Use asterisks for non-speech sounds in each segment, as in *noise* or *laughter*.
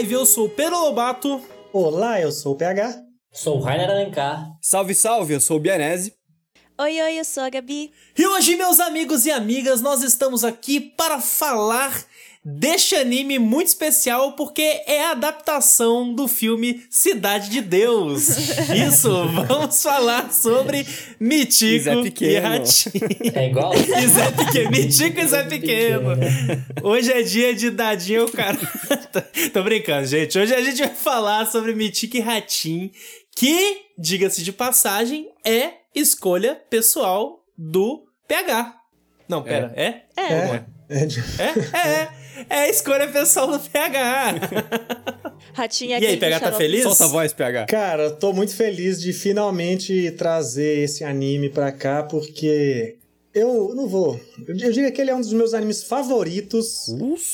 Overdrive, eu sou o Pedro Lobato. Olá, eu sou o PH. Sou o Rainer Alencar. Salve, salve, eu sou o Bianese. Oi, oi, eu sou a Gabi. E hoje, meus amigos e amigas, nós estamos aqui para falar deste anime muito especial porque é a adaptação do filme Cidade de Deus. *laughs* Isso, vamos falar sobre Mitico e Ratinho. É igual? *laughs* E Zé Pequeno, Mitico e Zé Pequeno. Hoje é dia de dadinho, cara. *laughs* Tô brincando, gente. Hoje a gente vai falar sobre Mitico e Ratinho, que, diga-se de passagem, é escolha pessoal do PH. Não, pera, é? É. É. É. É? É. É a escolha pessoal do PH. *laughs* Ratinho E aqui aí, PH tá feliz? Solta a voz, PH. Cara, eu tô muito feliz de finalmente trazer esse anime pra cá, porque eu não vou. Eu diria que ele é um dos meus animes favoritos.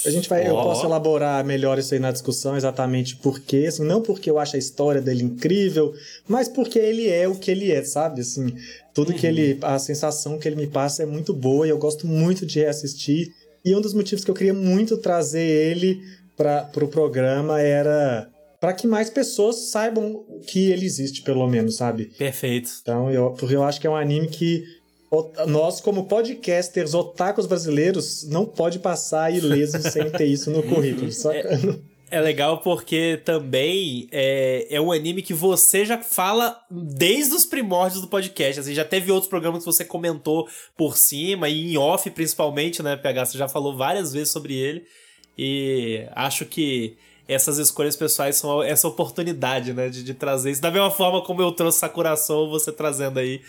A gente vai, eu posso elaborar melhor isso aí na discussão, exatamente porque, assim, não porque eu acho a história dele incrível, mas porque ele é o que ele é, sabe? Assim, tudo que ele, a sensação que ele me passa é muito boa e eu gosto muito de reassistir. E um dos motivos que eu queria muito trazer ele para pro programa era para que mais pessoas saibam que ele existe, pelo menos, sabe? Perfeito. Então, eu, porque eu acho que é um anime que o- nós, como podcasters otakus brasileiros, não pode passar ileso *laughs* sem ter isso no currículo. Saca? É legal porque também é, é um anime que você já fala desde os primórdios do podcast. Assim, já teve outros programas que você comentou por cima, e em off principalmente, né, PH? Você já falou várias vezes sobre ele. E acho que essas escolhas pessoais são essa oportunidade, né, de, de trazer isso. Da mesma forma como eu trouxe Sakura Soul, você trazendo aí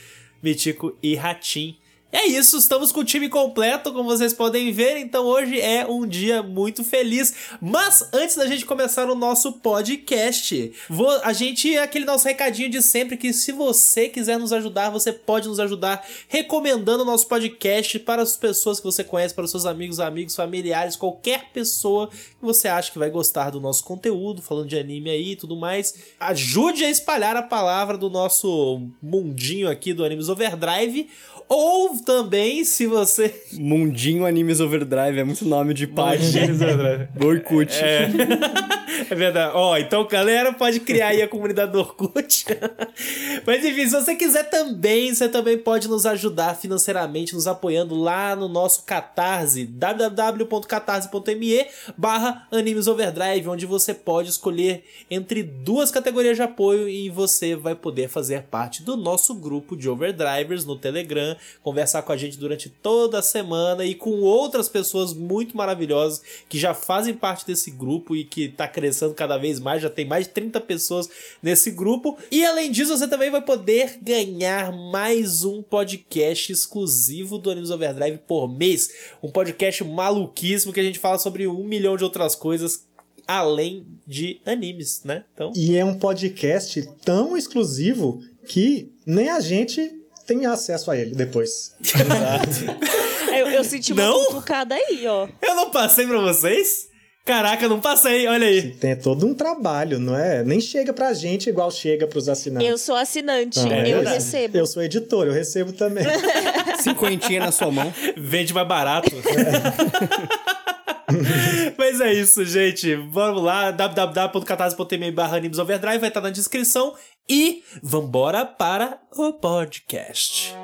Mitico e Ratim. É isso, estamos com o time completo, como vocês podem ver, então hoje é um dia muito feliz. Mas antes da gente começar o nosso podcast, vou, a gente, aquele nosso recadinho de sempre, que se você quiser nos ajudar, você pode nos ajudar recomendando o nosso podcast para as pessoas que você conhece, para os seus amigos, amigos, familiares, qualquer pessoa que você acha que vai gostar do nosso conteúdo, falando de anime aí e tudo mais. Ajude a espalhar a palavra do nosso mundinho aqui do Animes Overdrive. Ou também, se você. Mundinho Animes Overdrive é muito nome de página Animes Overdrive. do *laughs* Orkut. É. *laughs* é verdade. Ó, então galera pode criar aí a comunidade do Orkut. *laughs* Mas enfim, se você quiser também, você também pode nos ajudar financeiramente, nos apoiando lá no nosso Catarse, www.catarse.me barra Animes Overdrive, onde você pode escolher entre duas categorias de apoio e você vai poder fazer parte do nosso grupo de Overdrivers no Telegram, conversar com a gente durante toda a semana e com outras pessoas muito maravilhosas que já fazem parte desse grupo e que tá crescendo cada vez mais, já tem mais de 30 pessoas nesse grupo. E além disso, você também vai poder ganhar mais um podcast exclusivo do Animes Overdrive por mês. Um podcast maluquíssimo que a gente fala sobre um milhão de outras coisas além de animes, né? Então, E é um podcast tão exclusivo que nem a gente tem acesso a ele depois. Eu, eu senti uma Não? cutucada aí, ó. eu não passei pra vocês? Caraca, eu não passei, olha aí. Tem todo um trabalho, não é? Nem chega pra gente igual chega pros assinantes. Eu sou assinante, Não, é eu verdade. recebo. Eu sou editor, eu recebo também. *laughs* Cinquentinha na sua mão. Vende mais barato. *laughs* *laughs* Mas é isso, gente. Vamos lá, www.catarse.me barra Overdrive vai estar na descrição. E vambora para o podcast.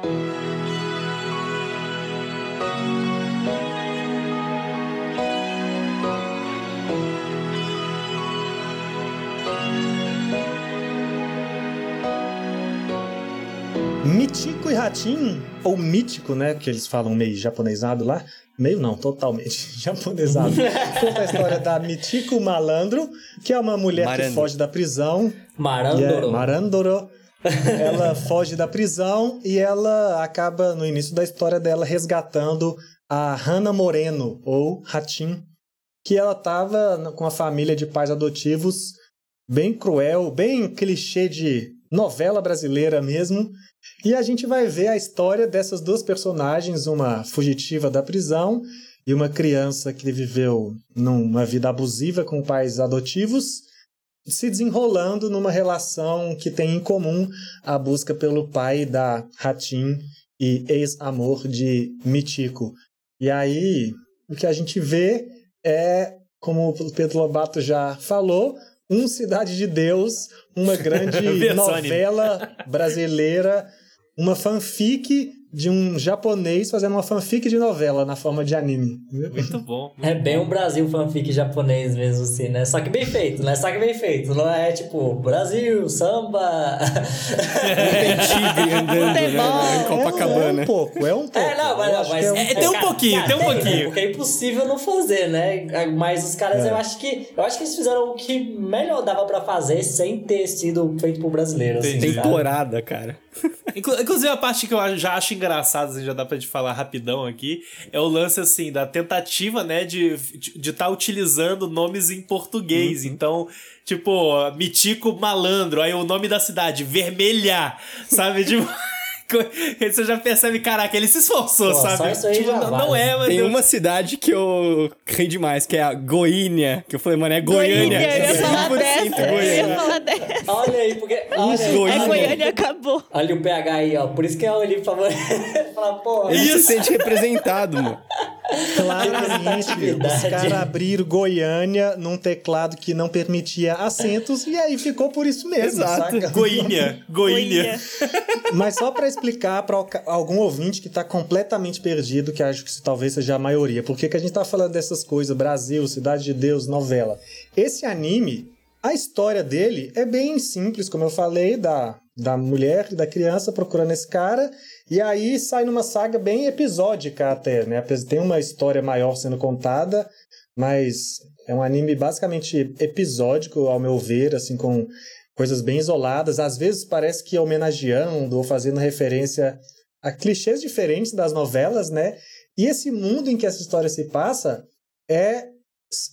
Mitico e Ratinho, ou mítico, né? Que eles falam meio japonesado lá. Meio não, totalmente *laughs* japonesado. Conta a história da Mitico Malandro, que é uma mulher que Marandro. foge da prisão. E é, Marandoro. Marandoro. Ela foge da prisão e ela acaba, no início da história dela, resgatando a Hannah Moreno, ou Ratim, que ela tava com a família de pais adotivos bem cruel, bem clichê de novela brasileira mesmo. E a gente vai ver a história dessas duas personagens, uma fugitiva da prisão e uma criança que viveu numa vida abusiva com pais adotivos, se desenrolando numa relação que tem em comum a busca pelo pai da Ratim e ex-amor de Michiko. E aí, o que a gente vê é como o Pedro Lobato já falou, um Cidade de Deus, uma *laughs* grande novela brasileira, uma fanfic de um japonês fazendo uma fanfic de novela na forma de anime. Muito bom. É bem um Brasil fanfic japonês mesmo, assim, né? Só que bem feito, né? Só que bem feito. Não é tipo, Brasil, samba. Tem tigre andando, né? Em Copacabana. É um pouco, é um pouco. É, não, mas, não, mas é um É, tem um cara, pouquinho, cara, tem um pouquinho. Porque é impossível não fazer, né? Mas os caras, É. eu acho que. Eu acho que eles fizeram o que melhor dava pra fazer sem ter sido feito por brasileiro. Assim? Temporada, cara. Inclu- Inclusive, a parte que eu já acho engraçada, assim, já dá pra te falar rapidão aqui, é o lance, assim, da tentativa, né, de estar de tá utilizando nomes em português. Então, tipo, Mitico Malandro, aí o nome da cidade, Vermelha, sabe? *laughs* Tipo. Você já percebe, caraca, ele se esforçou, Pô, sabe? só isso aí tipo, já não, vale. não é, mas. Tem uma cidade que eu ri demais, que é a Goiânia. Que eu falei, mano, é Goiânia. Goiânia, eu ia falar 100% dessa. Eu ia falar dessa. Olha aí, porque. Olha aí. Goiânia. É Goiânia acabou. Olha o PH aí, ó. Por isso que é o livro favorito. *laughs* Fala, pô. Ele se sente representado, mano. Claramente, os caras abriram Goiânia num teclado que não permitia acentos e aí ficou por isso mesmo, Exato. saca? Goiânia, Goiânia. Mas só pra explicar pra alca- algum ouvinte que tá completamente perdido, que acho que isso talvez seja a maioria, por que que a gente tá falando dessas coisas, Brasil, Cidade de Deus, novela. Esse anime, a história dele é bem simples, como eu falei, da, da mulher e da criança procurando esse cara, e aí sai numa saga bem episódica até, né? Tem uma história maior sendo contada, mas é um anime basicamente episódico, ao meu ver, assim, com coisas bem isoladas. Às vezes parece que homenageando ou fazendo referência a clichês diferentes das novelas, né? E esse mundo em que essa história se passa é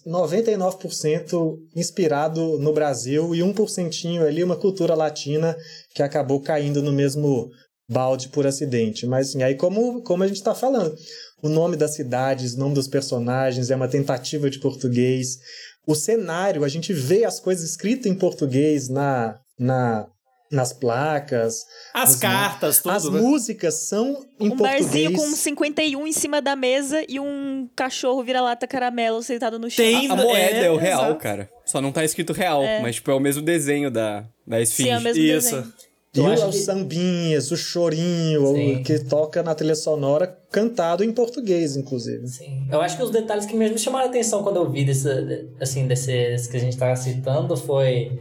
99% inspirado no Brasil e 1% ali uma cultura latina que acabou caindo no mesmo balde por acidente. Mas assim, aí como, como a gente está falando, o nome das cidades, o nome dos personagens é uma tentativa de português. O cenário, a gente vê as coisas escritas em português na, na, nas placas. As cartas, tudo. As né? músicas são em um português. barzinho com um 51 em cima da mesa e um cachorro vira-lata caramelo sentado no chão. Tem- A moeda é, É, o real, exato. cara. Só não tá escrito real, mas tipo, é o mesmo desenho da, da esfinge. Sim, é o mesmo Isso. desenho. E os que- sambinhas, o chorinho, Sim. o que toca na trilha sonora, cantado em português, inclusive. Sim. Eu acho que os detalhes que mesmo chamaram a atenção quando eu vi desse, assim, desses que a gente tava citando foi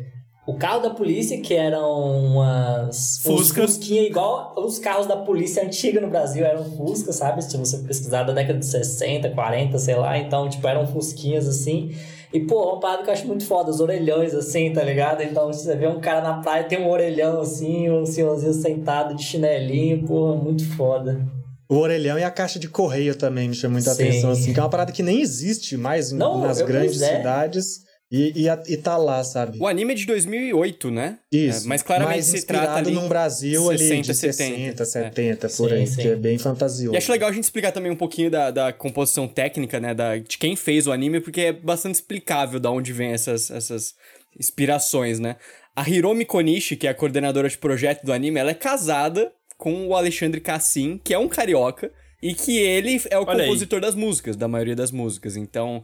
o carro da polícia, que eram umas. Fusca. Fusquinha, igual os carros da polícia antiga no Brasil eram Fusca, sabe? Se você pesquisar da década de 60, 40, sei lá. Então, tipo, eram Fusquinhas assim. E, pô, uma parada que eu acho muito foda, os orelhões, assim, tá ligado? Então, você vê um cara na praia, tem um orelhão, assim, um senhorzinho sentado de chinelinho, pô, muito foda. O orelhão e a caixa de correio também me chama muita Sim. atenção, assim, que é uma parada que nem existe mais Não, nas grandes pois é. cidades e, e, e tá lá, sabe? O anime é de 2008, né? Isso. É, mas claramente mais se inspirado trata ali num Brasil ali 60, de 60, 70, 70, por Sim, aí, sim. que é bem fantasioso. E acho legal a gente explicar também um pouquinho da, da composição técnica, né? Da, de quem fez o anime, porque é bastante explicável da onde vem essas, essas inspirações, né? A Hiromi Konishi, que é a coordenadora de projeto do anime, ela é casada com o Alexandre Cassim, que é um carioca, e que ele é o Olha aí. compositor das músicas, da maioria das músicas. Então,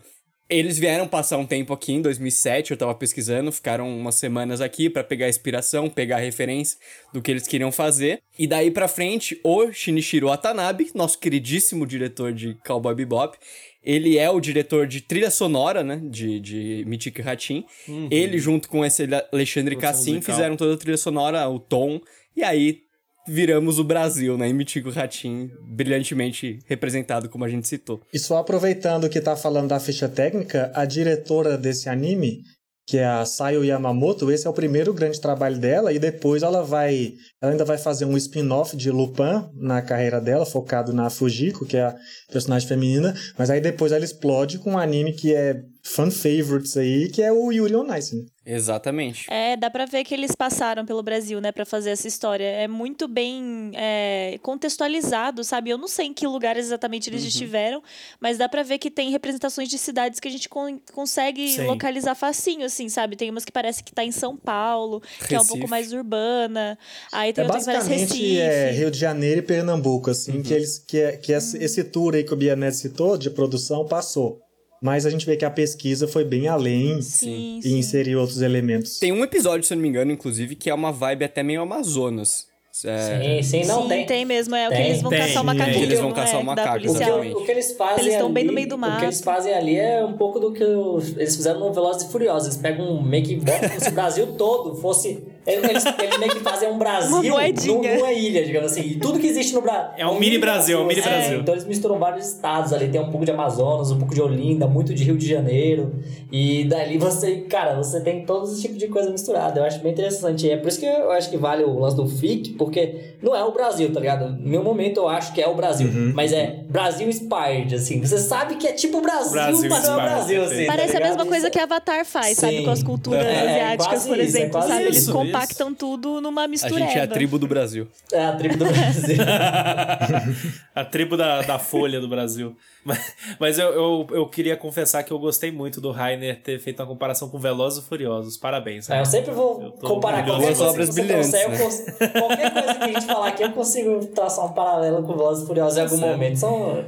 eles vieram passar um tempo aqui em 2007, eu tava pesquisando, ficaram umas semanas aqui pra pegar inspiração, pegar referência do que eles queriam fazer. E daí pra frente, o Shinichiro Watanabe, nosso queridíssimo diretor de Cowboy Bebop, ele é o diretor de trilha sonora, né, de, de Michiko Hatin. Ele, junto com esse Alexandre Cassim, fizeram toda a trilha sonora, o tom, e aí viramos o Brasil, né, e Michiko Hatin brilhantemente representado, como a gente citou. E só aproveitando que tá falando da ficha técnica, a diretora desse anime, que é a Sayo Yamamoto, esse é o primeiro grande trabalho dela e depois ela vai, ela ainda vai fazer um spin-off de Lupin na carreira dela, focado na Fujiko, que é a personagem feminina, mas aí depois ela explode com um anime que é fan favorites aí, que é o Yuri on Ice. né? Exatamente. É, dá pra ver que eles passaram pelo Brasil, né, pra fazer essa história. É muito bem é, contextualizado, sabe? Eu não sei em que lugares exatamente Uhum. eles estiveram, mas dá pra ver que tem representações de cidades que a gente con- consegue Sim. localizar facinho, assim, sabe? Tem umas que parece que tá em São Paulo, que é um pouco Recife. mais urbana. Aí tem É outras basicamente Recife. é, Rio de Janeiro e Pernambuco, assim, que, eles, que, é- que esse, esse tour aí que o Bianese citou, de produção, passou. Mas a gente vê que a pesquisa foi bem além Sim, e sim. inseriu outros elementos. Tem um episódio, se eu não me engano, inclusive, que é uma vibe até meio Amazonas. É, Sim, sim, não Sim, tem. tem, mesmo. É o que eles vão tem. caçar o É, macaquinho. que eles vão caçar é, o da macaco, O exatamente. o que eles fazem Eles estão bem ali- no meio do O mato. que eles fazem ali é um pouco do que eles fizeram no Velozes e Furiosos. Eles pegam um meio que se o Brasil todo fosse... Eles, eles meio que fazem um Brasil num- numa ilha, digamos assim. E tudo que existe no Brasil... É um mini Brasil, é um mini assim. Brasil. Então eles misturam vários estados ali. Tem um pouco de Amazonas, um pouco de Olinda, muito de Rio de Janeiro. E dali você... Cara, você tem todos os tipos de coisa misturada. Eu acho bem interessante. E é por isso que eu acho que vale o lance do FIC, porque não é o Brasil, tá ligado? No meu momento eu acho que é o Brasil. Uhum. Mas é Brasil Inspired, assim. Você sabe que é tipo Brasil, Brasil mas não é o Brasil, assim. tá Parece a ligado? mesma coisa que Avatar faz, sabe? Sim. Com as culturas É, asiáticas, quase por isso, é exemplo, sabe? Eles isso, compactam tudo numa a mistureba. gente é a tribo do Brasil. É a tribo do Brasil. *laughs* a tribo da, da Folha do Brasil. Mas, mas eu, eu, eu queria confessar que eu gostei muito do Rainer ter feito uma comparação com Velozes e Furiosos. Parabéns. É, eu sempre vou comparar orgulhoso. qualquer coisa obras que brilhantes, trouxer, eu né? cons- Qualquer coisa que a gente falar aqui, eu consigo traçar um paralelo com Velozes e Furiosos em algum Certo. momento. São...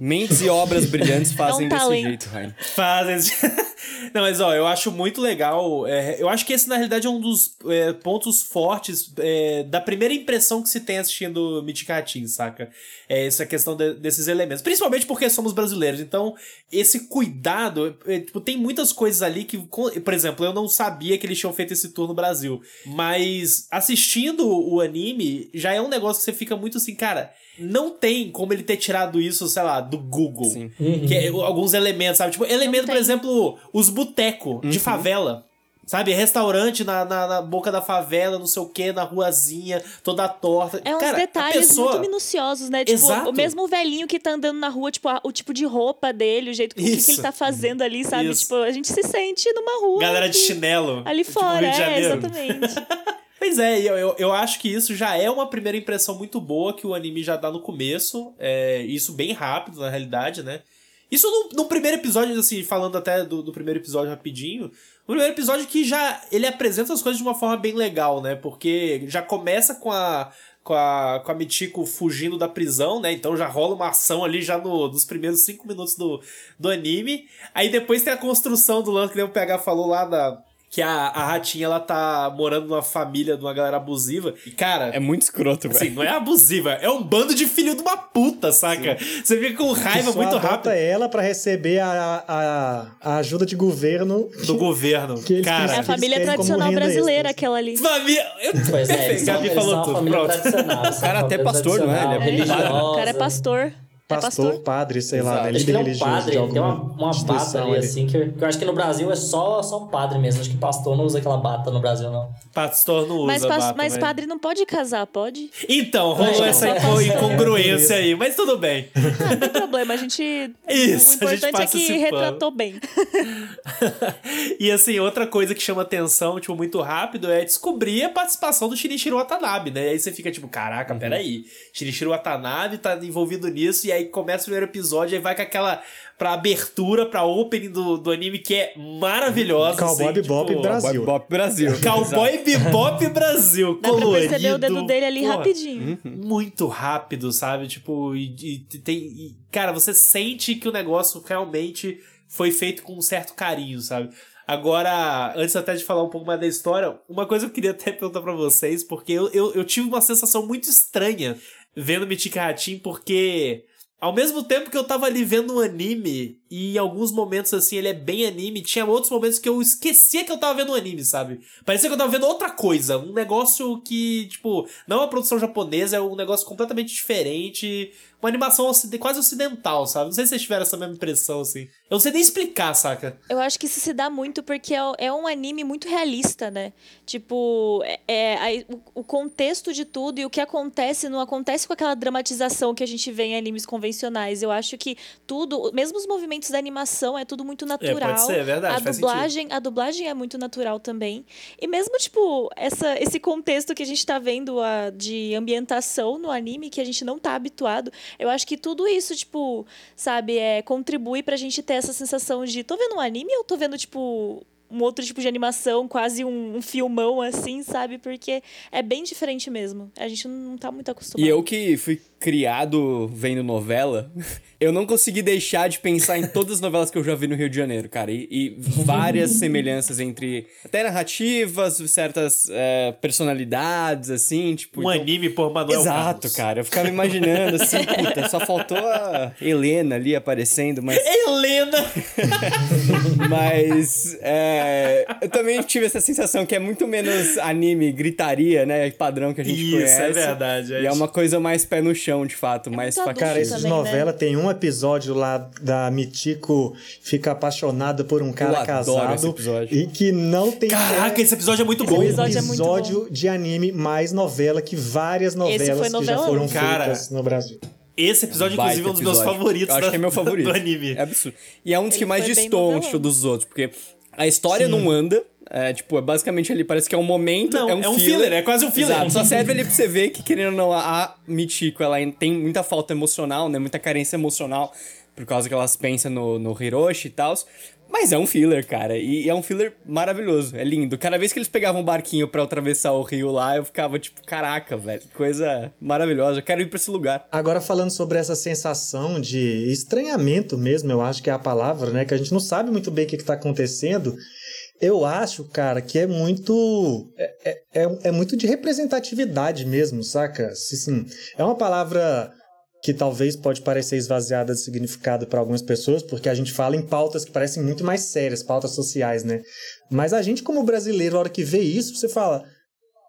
Mentes e obras brilhantes fazem desse talento. jeito, Rainer. Fazem. *laughs* Não, mas ó, eu acho muito legal. é, eu acho que esse, na realidade, é um dos é, pontos fortes é, da primeira impressão que se tem assistindo Mythic saca? É essa questão de- desses elementos. Principalmente porque somos brasileiros. Então, esse cuidado. é, tipo, tem muitas coisas ali que. Por exemplo, eu não sabia que eles tinham feito esse tour no Brasil. Mas assistindo o anime, já é um negócio que você fica muito assim, cara. Não tem como ele ter tirado isso, sei lá, do Google. Sim. Que é, alguns elementos, sabe? Tipo, elemento, por exemplo, os boteco de favela. Sabe? Restaurante na, na, na boca da favela, não sei o que, na ruazinha, toda torta. É uns Cara, detalhes pessoa... muito minuciosos, né? Tipo, Exato. o mesmo velhinho que tá andando na rua, tipo, a- o tipo de roupa dele, o jeito que, que ele tá fazendo ali, sabe? Isso. Tipo, a gente se sente numa rua. Galera de aqui, chinelo. Ali tipo, fora, Rio de é, exatamente. *laughs* Pois é, eu, eu, eu acho que isso já é uma primeira impressão muito boa que o anime já dá no começo. É, isso bem rápido, na realidade, né? Isso no, no primeiro episódio, assim, falando até do, do primeiro episódio rapidinho. Primeiro episódio que já ele apresenta as coisas de uma forma bem legal, né? Porque já começa com a. Com a, com a Michiko fugindo da prisão, né? Então já rola uma ação ali já no, nos primeiros cinco minutos do, do anime. Aí depois tem a construção do lance que o PH falou lá da, que a, a ratinha ela tá morando numa família de uma galera abusiva. E, cara. É muito escroto, Assim, velho. não é abusiva, é um bando de filho de uma puta, saca? Você fica com raiva muito rápido ela pra receber a, a, a ajuda de governo. do governo. que eles É Cara, a família tradicional brasileira, extra. aquela ali. família. Eu... Pois é, eles Perfeito, são, Gabi eles falou tudo. família Pronto. são cara até família pastor, não é? Ele é tradicional, É, o cara é pastor. É Pastor, pastor. padre, sei lá, Exato. né? Acho que líder ele é um religioso padre, de ele tem uma, alguma uma bata ali, ali. assim, que eu, que eu acho que no Brasil é só, só padre mesmo. Acho que pastor não usa aquela bata no Brasil, não. Pastor não usa Mas, bata, mas né? padre não pode casar, pode? Então, rolou Não, essa *laughs* incongruência aí, mas tudo bem. Ah, não tem problema, a gente. Isso, a o gente importante é que retratou bem. *laughs* e assim, outra coisa que chama atenção, tipo, muito rápido é descobrir a participação do Shinichiro Watanabe, né? E aí você fica tipo, caraca, peraí. Shinichiro Watanabe tá envolvido nisso, e aí começa o primeiro episódio, aí vai com aquela. pra abertura, pra opening do, do anime, que é maravilhosa. Cowboy assim, Bebop tipo, Brasil. Bob Bop Brasil. *laughs* Cowboy Bebop Brasil, Dá pra colorido. perceber o dedo dele ali porra, rapidinho. muito rápido, sabe? Tipo, e, e tem. e, cara, você sente que o negócio realmente foi feito com um certo carinho, sabe? Agora, antes até de falar um pouco mais da história, uma coisa que eu queria até perguntar pra vocês, porque eu, eu, eu tive uma sensação muito estranha vendo Mitika Hatim, porque ao mesmo tempo que eu tava ali vendo um anime, e em alguns momentos assim ele é bem anime, tinha outros momentos que eu esquecia que eu tava vendo um anime, sabe? Parecia que eu tava vendo outra coisa, um negócio que, tipo, não é uma produção japonesa, é um negócio completamente diferente, uma animação ocid- quase ocidental, sabe? Não sei se vocês tiveram essa mesma impressão, assim. Eu não sei nem explicar, saca? Eu acho que isso se dá muito porque é, é um anime muito realista, né? Tipo, é, é, o contexto de tudo e o que acontece não acontece com aquela dramatização que a gente vê em animes convencionais. Eu acho que tudo, mesmo os movimentos da animação, é tudo muito natural. pode ser, é verdade, A dublagem, a dublagem é muito natural também. E mesmo, tipo, essa, esse contexto que a gente tá vendo a, de ambientação no anime, que a gente não tá habituado, eu acho que tudo isso, tipo, sabe, é, contribui pra gente ter essa sensação de tô vendo um anime ou tô vendo, tipo, um outro tipo de animação, quase um, um filmão assim, sabe? Porque é bem diferente mesmo. A gente não tá muito acostumado. E eu que fui criado vendo novela, *laughs* eu não consegui deixar de pensar em todas as novelas que eu já vi no Rio de Janeiro, cara. E, e várias semelhanças entre até narrativas, certas é, personalidades, assim, tipo. Um então- anime por Manuel Exato, Carlos. cara. Eu ficava imaginando assim, *laughs* puta, só faltou a Helena ali aparecendo, mas. Helena! *laughs* Mas é, eu também tive essa sensação que é muito menos anime, gritaria, né? Padrão que a gente Isso, conhece. é verdade. E é uma coisa mais pé no chão, de fato, mais muito factível. Cara, isso de também, né? novela tem um episódio lá da Mitico fica apaixonada por um cara casado esse episódio. e que não tem Caraca, esse episódio é muito bom. o episódio é muito episódio de anime mais novela que várias novelas que já foram Cara, feitas no Brasil. Esse episódio, Baita inclusive, é um dos meus episódio. favoritos Eu acho da- que é meu *laughs* favorito. do anime. É absurdo. E é um dos que Ele mais destoam novelão. tipo, dos outros, porque a história não anda. É, tipo, é basicamente ali parece que é um momento, Não, é um é um filler. filler, é quase um filler. Exato, só serve ali pra você ver que, querendo ou não, a a Michiko, ela tem muita falta emocional, né? Muita carência emocional, por causa que elas pensam no, no Hiroshi e tal. Mas é um filler, cara. E é um filler maravilhoso. É lindo. Cada vez que eles pegavam um barquinho pra atravessar o rio lá, eu ficava tipo, caraca, velho. que Coisa maravilhosa. Eu quero ir pra esse lugar. Agora falando sobre essa sensação de estranhamento mesmo, eu acho que é a palavra, né? Que a gente não sabe muito bem o que está acontecendo. Eu acho, cara, que é muito. É, é, é- é muito de representatividade mesmo, saca? Se, sim, é uma palavra que talvez pode parecer esvaziada de significado para algumas pessoas, porque a gente fala em pautas que parecem muito mais sérias, pautas sociais, né? Mas a gente, como brasileiro, a hora que vê isso, você fala.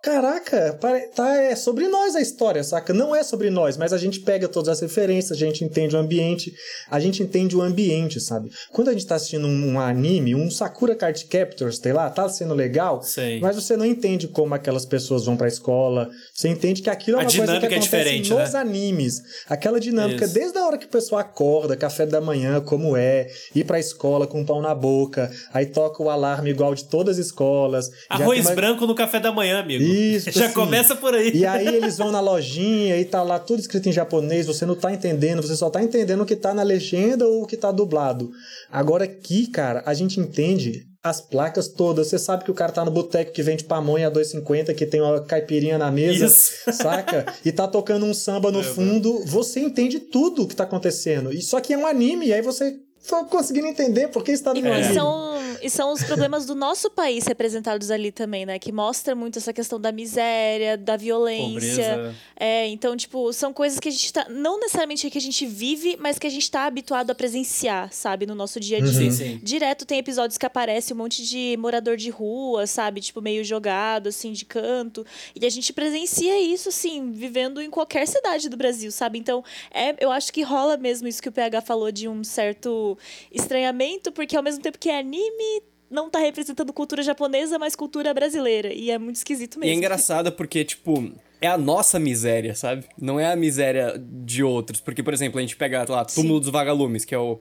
Caraca, tá, é sobre nós a história, saca? Não é sobre nós, mas a gente pega todas as referências, a gente entende o ambiente, a gente entende o ambiente, sabe? Quando a gente tá assistindo um, um anime, um Sakura Card Captors, sei lá, tá sendo legal, Sei. mas você não entende como aquelas pessoas vão pra escola, você entende que aquilo é uma coisa que é acontece diferente, nos né? animes. Aquela dinâmica, Isso. desde a hora que o pessoal acorda, café da manhã, como é, ir pra escola com pão na boca, aí toca o alarme igual de todas as escolas. Arroz uma- branco no café da manhã, amigo. Isso, Já assim. começa por aí. E aí eles vão na lojinha e tá lá tudo escrito em japonês, você não tá entendendo, você só tá entendendo o que tá na legenda ou o que tá dublado. Agora aqui, cara, a gente entende as placas todas. Você sabe que o cara tá no boteco que vende pamonha a 2,50, que tem uma caipirinha na mesa, Isso. *laughs* saca? E tá tocando um samba no fundo. Você entende tudo o que tá acontecendo. E só que é um anime, e aí você tá conseguindo entender por que está no E, anime. e são, e são os problemas do nosso país representados ali também, né? Que mostra muito essa questão da miséria, da violência. Pobreza. É, então, tipo, são coisas que a gente tá. Não necessariamente que a gente vive, mas que a gente tá habituado a presenciar, sabe? No nosso dia a dia. Sim, sim. Direto tem episódios que aparece um monte de morador de rua, sabe? Tipo, meio jogado, assim, de canto. E a gente presencia isso, assim, vivendo em qualquer cidade do Brasil, sabe? Então, é, eu acho que rola mesmo isso que o PH falou de um certo estranhamento, porque ao mesmo tempo que é anime, não tá representando cultura japonesa, mas cultura brasileira. E é muito esquisito E mesmo. é engraçado porque, tipo, é a nossa miséria, sabe? Não é a miséria de outros. Porque, por exemplo, a gente pega lá, Túmulo dos Vagalumes, que é o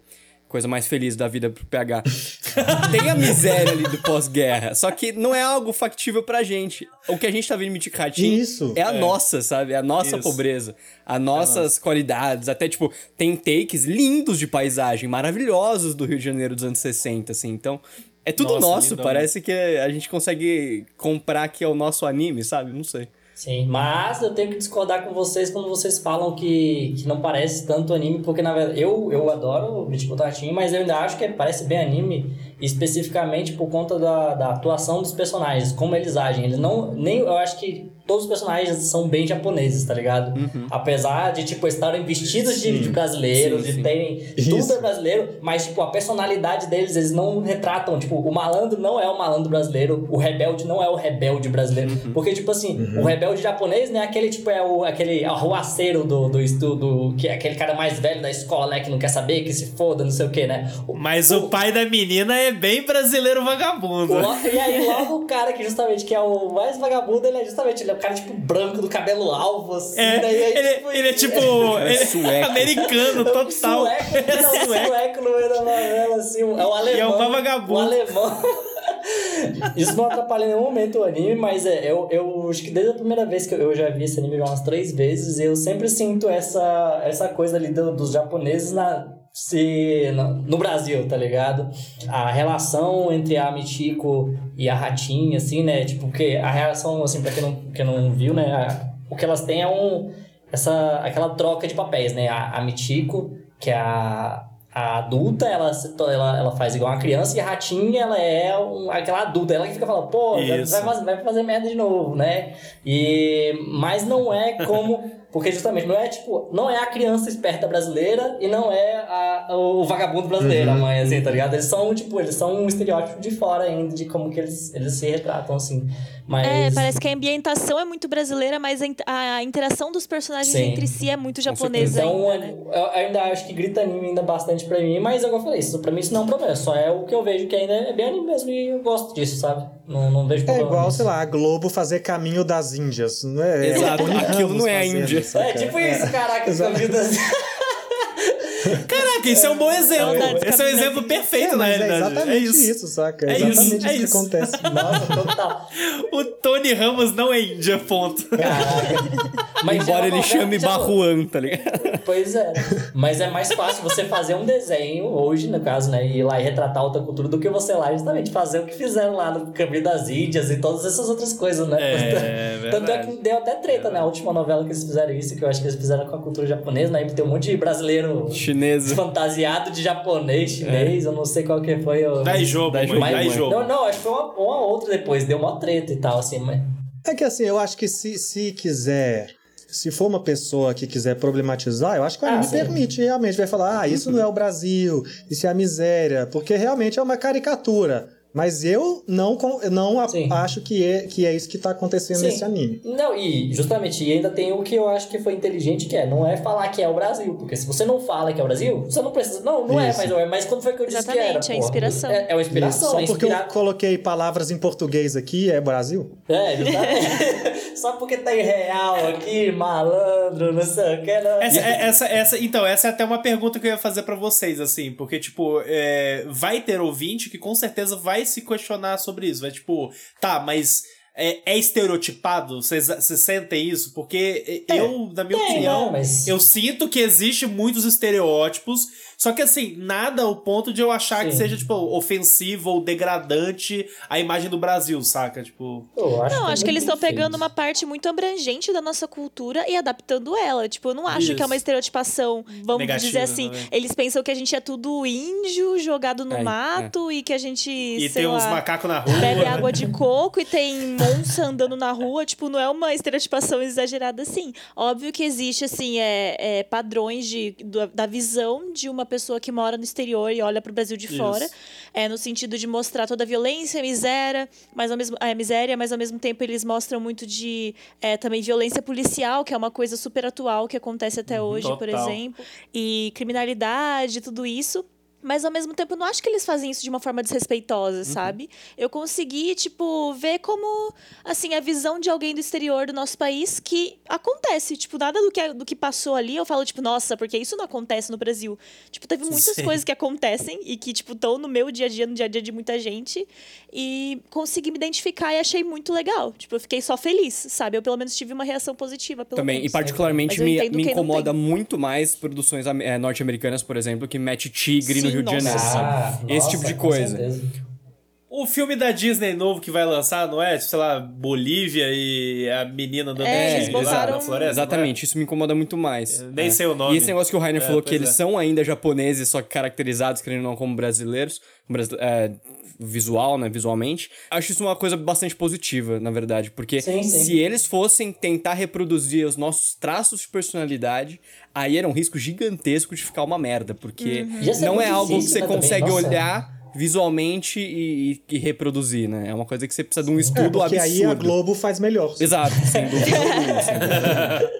coisa mais feliz da vida pro PH. *laughs* Tem a miséria ali do pós-guerra, só que não é algo factível pra gente. O que a gente tá vendo em Miticatim Isso. é a nossa, sabe? É a nossa Isso. pobreza. As nossas qualidades. Até, tipo, tem takes lindos de paisagem, maravilhosos do Rio de Janeiro dos anos 60, assim. Então, é tudo Nossa, nosso. Parece que a gente consegue comprar que é o nosso anime, sabe? Não sei. Sim, mas eu tenho que discordar com vocês quando vocês falam que, que não parece tanto anime, porque na verdade eu, eu adoro o Ritmo Tatinho, mas eu ainda acho que parece bem anime, especificamente por conta da, da atuação dos personagens, como eles agem. Eles não. Nem, eu acho que todos os personagens são bem japoneses, tá ligado? Apesar de, tipo, estarem vestidos de, de brasileiros, Sim, de sim. terem. Isso. Tudo é brasileiro, mas, tipo, a personalidade deles, eles não retratam. Tipo, o malandro não é o malandro brasileiro, o rebelde não é o rebelde brasileiro. Porque, tipo assim, o rebelde japonês, né, aquele, tipo, é o, aquele arruaceiro do, do estudo, que é aquele cara mais velho da escola, né, que não quer saber, que se foda, não sei o que, né? O- Mas o pai da menina é bem brasileiro vagabundo. o- e aí, logo o cara que justamente que é o mais vagabundo, ele é justamente ele é o cara, tipo, branco, do cabelo alvo, assim, É? E aí, ele, tipo, ele é tipo *laughs* É ele é sueco. americano total. Sueco, É não, sueco. sueco no meio da novela, assim, é o alemão. E é um vagabundo. O alemão. Isso não atrapalha em nenhum momento o anime, mas é, eu, eu acho que desde a primeira vez que eu, eu já vi esse anime umas três vezes, eu sempre sinto essa, essa coisa ali do- dos japoneses na, se, no, Brasil, tá ligado? A relação entre a Michiko e a Ratinha, assim, né? Tipo, porque a relação, assim, pra quem não, quem não viu, né? a- o que elas têm é um. essa aquela troca de papéis, né? A, a Michiko, que é a, a adulta, ela, ela, ela faz igual uma criança, e a Ratinha, ela é um, aquela adulta. Ela que fica falando, pô, vai, vai fazer merda de novo, né? E, mas não é como... Porque justamente não é tipo, não é a criança esperta brasileira e não é a, o vagabundo brasileiro, a mãe, assim, tá ligado? Eles são, tipo, eles são um estereótipo de fora ainda, de como que eles, eles se retratam, assim. Mas... É, parece que a ambientação é muito brasileira, mas a in- a interação dos personagens Sim. entre si é muito japonesa Então, ainda, né? eu ainda acho que grita anime ainda bastante pra mim, mas igual eu falei, isso, pra mim isso não é um problema, só é o que eu vejo que ainda é bem anime mesmo e eu gosto disso, sabe? Não, não vejo É problema. igual, nisso. sei lá, a Globo fazer Caminho das Índias. É? É o Exato, aquilo não é Índia. Saca? É tipo isso, caraca, essa vida. *laughs* *laughs* Caraca, isso é um bom exemplo. Saudades, Esse é um exemplo perfeito, É, na é realidade. exatamente é isso. isso, saca? É É isso, exatamente é isso, isso. que acontece. *laughs* Nossa, total. O Tony Ramos não é índia, ponto. Caraca. Mas é Embora ele chame Barruan, tá ligado? Pois é. Mas é mais fácil você fazer um desenho, hoje, no caso, né? E ir lá e retratar outra cultura do que você lá justamente fazer o que fizeram lá no Caminho das Índias e todas essas outras coisas, né? É, *laughs* Tanto é verdade. que deu até treta, né? A última novela que eles fizeram isso, que eu acho que eles fizeram com a cultura japonesa, né? E tem um monte de brasileiro Chinesa. Fantasiado de japonês, chinês, eu não sei qual que foi. o- Dá jogo, mãe, jogo, jogo. Não, não, acho que foi uma, uma outra depois, deu uma treta e tal, assim, mas. É que assim, eu acho que se, se quiser. Se for uma pessoa que quiser problematizar, eu acho que o Ah, anime sim. permite, realmente. Vai falar, ah, isso não é o Brasil, isso é a miséria, porque realmente é uma caricatura. Mas eu não, não Sim. acho que é, que é isso que tá acontecendo Sim. nesse anime. Não, e justamente, e ainda tem o que eu acho que foi inteligente, que é, não é falar que é o Brasil, porque se você não fala que é o Brasil, você não precisa, não, não é, Isso. mas, mas quando foi que eu disse que era? Exatamente, é inspiração. É, é uma inspiração, Só é porque eu coloquei palavras em português aqui, é Brasil? É, justamente. *laughs* Só porque tá em real aqui, malandro, não sei o que, não. Essa, é- essa, essa, então, essa é até uma pergunta que eu ia fazer pra vocês, assim, porque, tipo, é, vai ter ouvinte que com certeza vai se questionar sobre isso. Vai, tipo, tá, mas é, é estereotipado? Vocês sentem isso? Porque eu, na minha opinião, né, mas- eu sinto que existe muitos estereótipos, só que, assim, nada ao ponto de eu achar que Sim. seja, tipo, ofensivo ou degradante a imagem do Brasil, saca? Tipo, Eu acho Não, é acho que eles estão pegando uma parte muito abrangente da nossa cultura e adaptando ela. Tipo, eu não acho Isso. que é uma estereotipação, vamos Negativa dizer assim. também. Eles pensam que a gente é tudo índio jogado no É, mato e que a gente, e sei tem uns lá, macacos na rua. bebe água de coco e tem monça andando na rua. Tipo, não é uma estereotipação exagerada assim. Óbvio que existe, assim, é, é, padrões de, do- da visão de uma pessoa que mora no exterior e olha pro Brasil de Isso. fora. É, no sentido de mostrar toda a violência, a miséria, mas ao mesmo, a miséria, mas ao mesmo tempo eles mostram muito de é, também violência policial, que é uma coisa super atual que acontece até hoje, por total. exemplo. E criminalidade, tudo isso. Mas ao mesmo tempo, eu não acho que eles fazem isso de uma forma desrespeitosa, sabe? Eu consegui, tipo, ver como, assim, a visão de alguém do exterior do nosso país que acontece. Tipo, nada do que, do que passou ali, eu falo, tipo, nossa, porque isso não acontece no Brasil. Tipo, teve muitas Sim. coisas que acontecem e que, tipo, estão no meu dia a dia, no dia a dia de muita gente. E consegui me identificar e achei muito legal. Tipo, eu fiquei só feliz, sabe? Eu pelo menos tive uma reação positiva, pelo Também, e menos. particularmente Mas eu me, me incomoda muito mais produções eh, norte-americanas, por exemplo, que mete tigre no Sim, Rio de nossa. Janeiro, sabe? Ah, Esse nossa, tipo de coisa. O filme da Disney novo que vai lançar, não é? Tipo, sei lá, Bolívia e a menina andando É, de botaram- na floresta. Exatamente, isso me incomoda muito mais. Eu nem né? sei o nome. E esse negócio que o Rainer É, falou, que eles é. são ainda japoneses, só que caracterizados, querendo ou não, como brasileiros, brasile- é, visual, né, visualmente. Acho isso uma coisa bastante positiva, na verdade, porque Sim, sim. se eles fossem tentar reproduzir os nossos traços de personalidade, aí era um risco gigantesco de ficar uma merda, porque ser não é algo que você né, também, consegue nossa. olhar visualmente e, e- e reproduzir, né? É uma coisa que você precisa de um É, estudo porque absurdo. aí a Globo faz melhor. Exato, sem *laughs* dúvida sem dúvida alguma.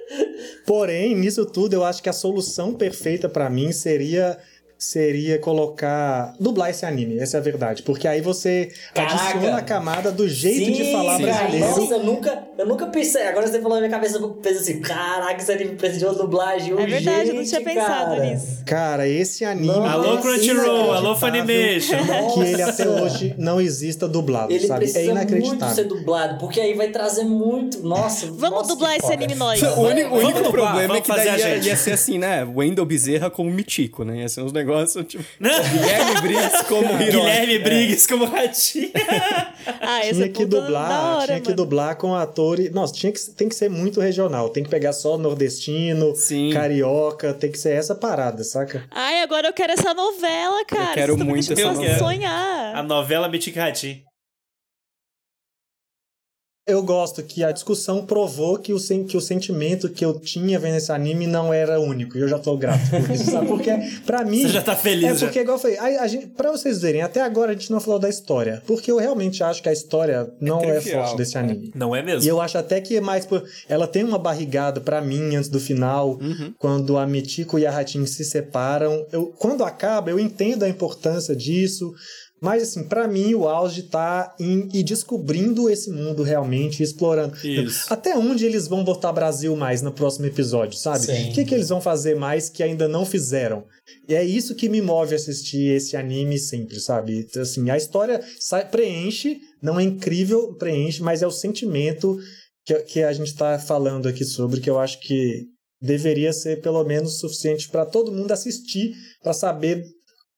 Porém, nisso tudo, eu acho que a solução perfeita pra mim seria seria colocar dublar esse anime, essa é a verdade, porque aí você Caraca. adiciona a camada do jeito de Sim, falar cara, brasileiro. Nossa, eu nunca, eu nunca pensei. Agora você falou na minha cabeça, eu pensei assim: caraca, esse anime precisa de uma dublagem. É verdade, eu não tinha pensado cara. nisso. Cara, esse anime Nossa, Alô, Crunchyroll, alô, inacreditável Funimation. que ele até hoje não exista dublado, Ele sabe? É precisa muito inacreditável. ser dublado, porque aí vai trazer muito. Nossa, Vamos nossa, dublar esse anime nós. O único, o único problema é que daí fazer a ia, ia ser assim, né? Wendell Bezerra como Mitico, né? Ia ser uns negócios negócio, tipo, *laughs* Guilherme Briggs como *laughs* Hiroshi. Guilherme Briggs como ratinho. *laughs* Ah, essa Tinha é que dublar, hora, tinha que mano. dublar com atores. Nossa, tinha que, tem que ser muito regional. Tem que pegar só nordestino, Sim. carioca, tem que ser essa parada, saca? Ai, agora eu quero essa novela, cara. quero Vocês muito essa novela. sonhar. A novela Mítico e Ratinho. Eu gosto que a discussão provou que o, sen- que o sentimento que eu tinha vendo esse anime não era único. E eu já tô grato por isso, sabe? Porque, pra *laughs* mim. Você já tá feliz, É já. porque, igual eu falei, a, a gente, pra vocês verem, até agora a gente não falou da história. Porque eu realmente acho que a história não é, trivial, forte desse é. anime. Não é mesmo? E eu acho até que é mais por. Ela tem uma barrigada pra mim antes do final, Uhum. quando a Mitiko e a Ratin se separam. Eu, quando acaba, eu entendo a importância disso. Mas, assim, pra mim, o auge tá em ir descobrindo esse mundo realmente, explorando. Isso. Até onde eles vão botar Brasil mais no próximo episódio, sabe? Sim. O que, que eles vão fazer mais que ainda não fizeram? E é isso que me move a assistir esse anime sempre, sabe? Então, Assim, a história sai- preenche, não é incrível, preenche, mas é o sentimento que, que a gente tá falando aqui sobre, que eu acho que deveria ser pelo menos suficiente para todo mundo assistir, para saber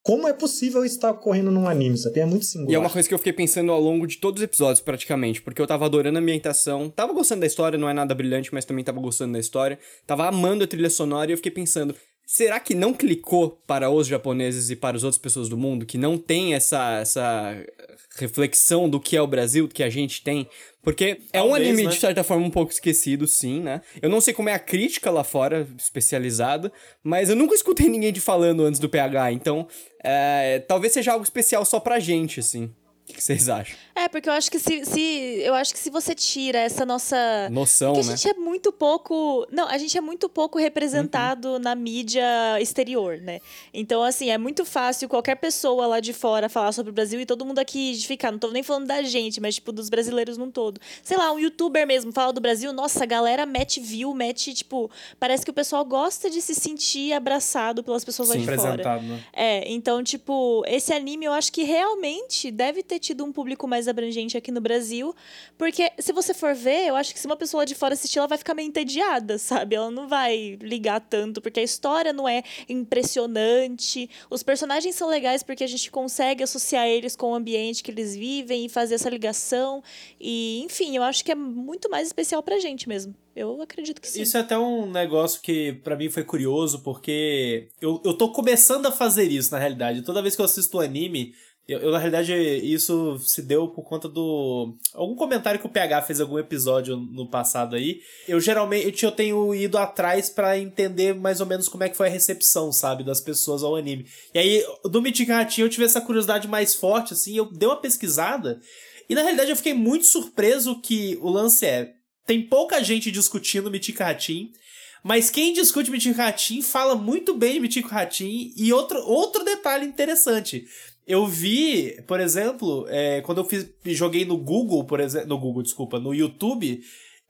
como é possível isso estar ocorrendo num anime, sabe? É muito singular. E é uma coisa que eu fiquei pensando ao longo de todos os episódios, praticamente, porque eu tava adorando a ambientação, tava gostando da história, não é nada brilhante, mas também tava gostando da história, tava amando a trilha sonora e eu fiquei pensando, será que não clicou para os japoneses e para as outras pessoas do mundo, que não tem essa, essa reflexão do que é o Brasil, do que a gente tem? Porque é um anime, né? de certa forma, um pouco esquecido, sim, né? Eu não sei como é a crítica lá fora, especializada, mas eu nunca escutei ninguém de falando antes do PH, então é, talvez seja algo especial só pra gente, assim. O que que vocês acham? É, porque eu acho que se, se eu acho que se você tira essa nossa Noção, Porque a né? gente é muito pouco. Não, a gente é muito pouco representado Uhum. na mídia exterior, né? Então, assim, é muito fácil qualquer pessoa lá de fora falar sobre o Brasil e todo mundo aqui de ficar. Não tô nem falando da gente, mas, tipo, dos brasileiros num todo. Sei lá, um youtuber mesmo fala do Brasil, nossa, a galera mete view, mete, tipo. Parece que o pessoal gosta de se sentir abraçado pelas pessoas lá Sim. de fora. Né? É, então, tipo, esse anime eu acho que realmente deve ter tido um público mais abrangente aqui no Brasil. Porque, se você for ver, eu acho que se uma pessoa de fora assistir, ela vai ficar meio entediada, sabe? Ela não vai ligar tanto, porque a história não é impressionante. Os personagens são legais porque a gente consegue associar eles com o ambiente que eles vivem e fazer essa ligação. E, enfim, eu acho que é muito mais especial pra gente mesmo. Eu acredito que sim. Isso é até um negócio que pra mim foi curioso, porque eu, eu tô começando a fazer isso, na realidade. Toda vez que eu assisto o anime, eu, eu, na realidade, isso se deu por conta do. Algum comentário que o PH fez em algum episódio no passado aí. Eu geralmente eu tenho ido atrás pra entender mais ou menos como é que foi a recepção, sabe, das pessoas ao anime. E aí, do Ratinho, eu tive essa curiosidade mais forte, assim, eu dei uma pesquisada. E na realidade eu fiquei muito surpreso que o lance é. Tem pouca gente discutindo Mythic Ratin, mas quem discute Mythic Ratin fala muito bem de Mythic Ratin. E outro, outro detalhe interessante. Eu vi, por exemplo, é, quando eu fiz, joguei no Google, por exemplo. No Google, desculpa, no YouTube,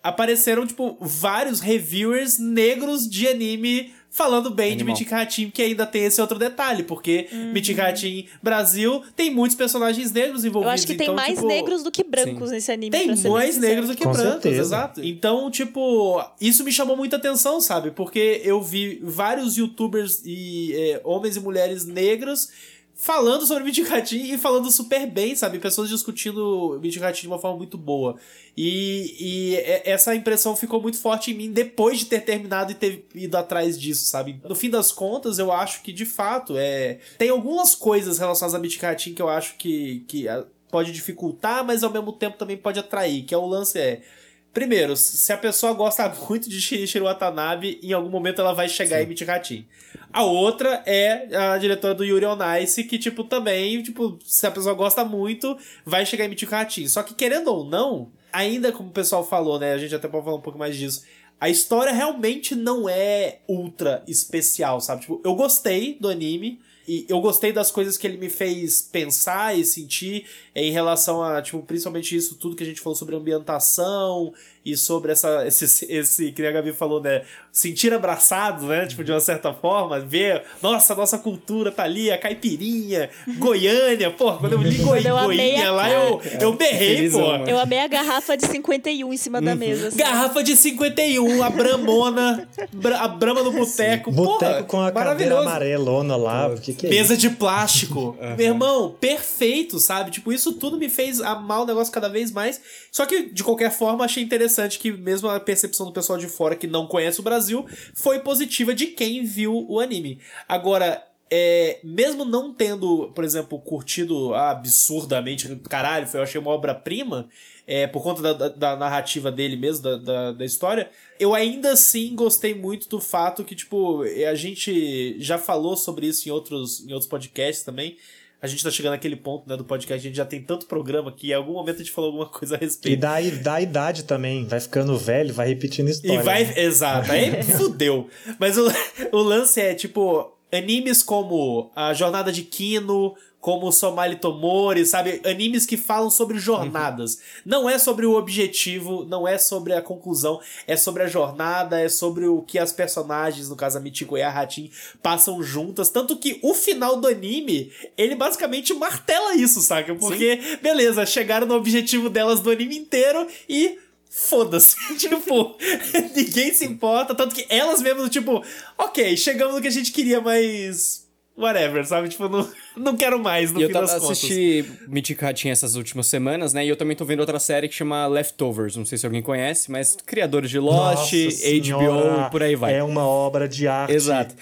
apareceram, tipo, vários reviewers negros de anime falando bem Animal. de Mythic Ratin, que ainda tem esse outro detalhe, porque Mythic Ratin Brasil tem muitos personagens negros envolvidos. Eu acho que tem então, mais tipo, negros do que brancos nesse anime. tem pra ser bem mais negros do que Com brancos, certeza. exato. Então, tipo, isso me chamou muita atenção, sabe? Porque eu vi vários youtubers e é, homens e mulheres negros falando sobre Ratin e falando super bem, sabe? Pessoas discutindo Ratin de uma forma muito boa. E, e essa impressão ficou muito forte em mim depois de ter terminado e ter ido atrás disso, sabe? No fim das contas, eu acho que de fato é. Tem algumas coisas relacionadas a Ratin que eu acho que, que ah, pode dificultar, mas ao mesmo tempo também pode atrair. Que é o lance é. Primeiro, se a pessoa gosta *laughs* muito de Shinichiro Watanabe, em algum momento ela vai chegar em Mythic Ratin. A outra é a diretora do Yuri on Ice, que, tipo, também, tipo, se a pessoa gosta muito, vai chegar em Mythic Ratin. Só que, querendo ou não, ainda como o pessoal falou, né, a gente até pode falar um pouco mais disso, a história realmente não é ultra especial, sabe? Tipo, eu gostei do anime, e eu gostei das coisas que ele me fez pensar e sentir em relação a, tipo, principalmente isso, tudo que a gente falou sobre ambientação e sobre essa, *laughs* esse, esse, que a Gabi falou, né? Sentir abraçado, né? Tipo, de uma certa forma, ver, nossa, nossa cultura tá ali, a caipirinha, Goiânia, pô, quando eu li Goi, Eu Goiânia a lá, eu, eu berrei, pô. Eu amei a garrafa de 51 em cima da mesa. assim. Garrafa de 51, a Bramona, Bra- a Brama no boteco, Boteco com a cadeira amarelona lá, porque Que que é Mesa de plástico. *laughs* Meu irmão, perfeito, sabe? Tipo, isso tudo me fez amar o negócio cada vez mais. Só que, de qualquer forma, achei interessante que mesmo a percepção do pessoal de fora que não conhece o Brasil foi positiva de quem viu o anime. Agora, é, mesmo não tendo, por exemplo, curtido absurdamente, caralho, foi, eu achei uma obra-prima, é, por conta da, da, da narrativa dele mesmo, da, da, da história, eu ainda assim gostei muito do fato que, tipo, a gente já falou sobre isso em outros, em outros podcasts também. A gente tá chegando naquele ponto, né, do podcast, a gente já tem tanto programa que em algum momento a gente falou alguma coisa a E respeito. da, da idade também, vai ficando velho, vai repetindo história. E vai. né? Exato, aí *laughs* fudeu. Mas o, o lance é, tipo, animes como A Jornada de Kino, como Somali Tomori, sabe? Animes que falam sobre jornadas. Não é sobre o objetivo, não é sobre a conclusão, é sobre a jornada, é sobre o que as personagens, no caso a Michiko e a Hatin, passam juntas. Tanto que o final do anime, ele basicamente martela isso, saca? Porque, beleza, chegaram no objetivo delas do anime inteiro e foda-se. *laughs* tipo, ninguém se importa. Tanto que elas mesmas, tipo, ok, chegamos no que a gente queria, mas. Whatever, sabe? Tipo, não, *laughs* não quero mais no E eu fim tava das contas. assisti Mythic essas últimas semanas, né? E eu também tô vendo outra série que chama Leftovers. Não sei se alguém conhece, mas criadores de Lost, Nossa senhora, HBO, por aí vai. É uma obra de arte. Exato.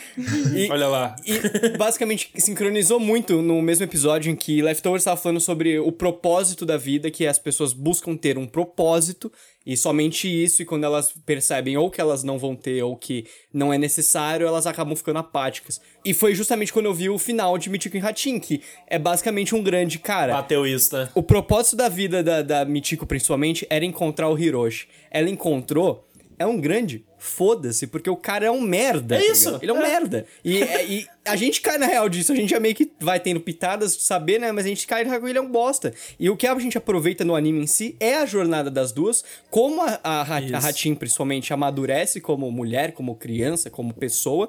E, Olha lá. e basicamente sincronizou muito no mesmo episódio em que Leftovers estava falando sobre o propósito da vida, que as pessoas buscam ter um propósito e somente isso, e quando elas percebem ou que elas não vão ter ou que não é necessário, elas acabam ficando apáticas. E foi justamente quando eu vi o final de Michiko e Hatin, que é basicamente um grande cara. Isso, né? O propósito da vida da, da Michiko, principalmente, era encontrar o Hiroshi. Ela encontrou, é um grande foda-se, porque o cara é um merda. É tá isso, ligado? Ele é um é. merda. E, é- e a gente cai na real disso, a gente já meio que vai tendo pitadas de saber, né? Mas a gente cai na real que ele é um bosta. E o que a gente aproveita no anime em si é a jornada das duas, como a, a, a Hatin, principalmente, amadurece como mulher, como criança, como pessoa.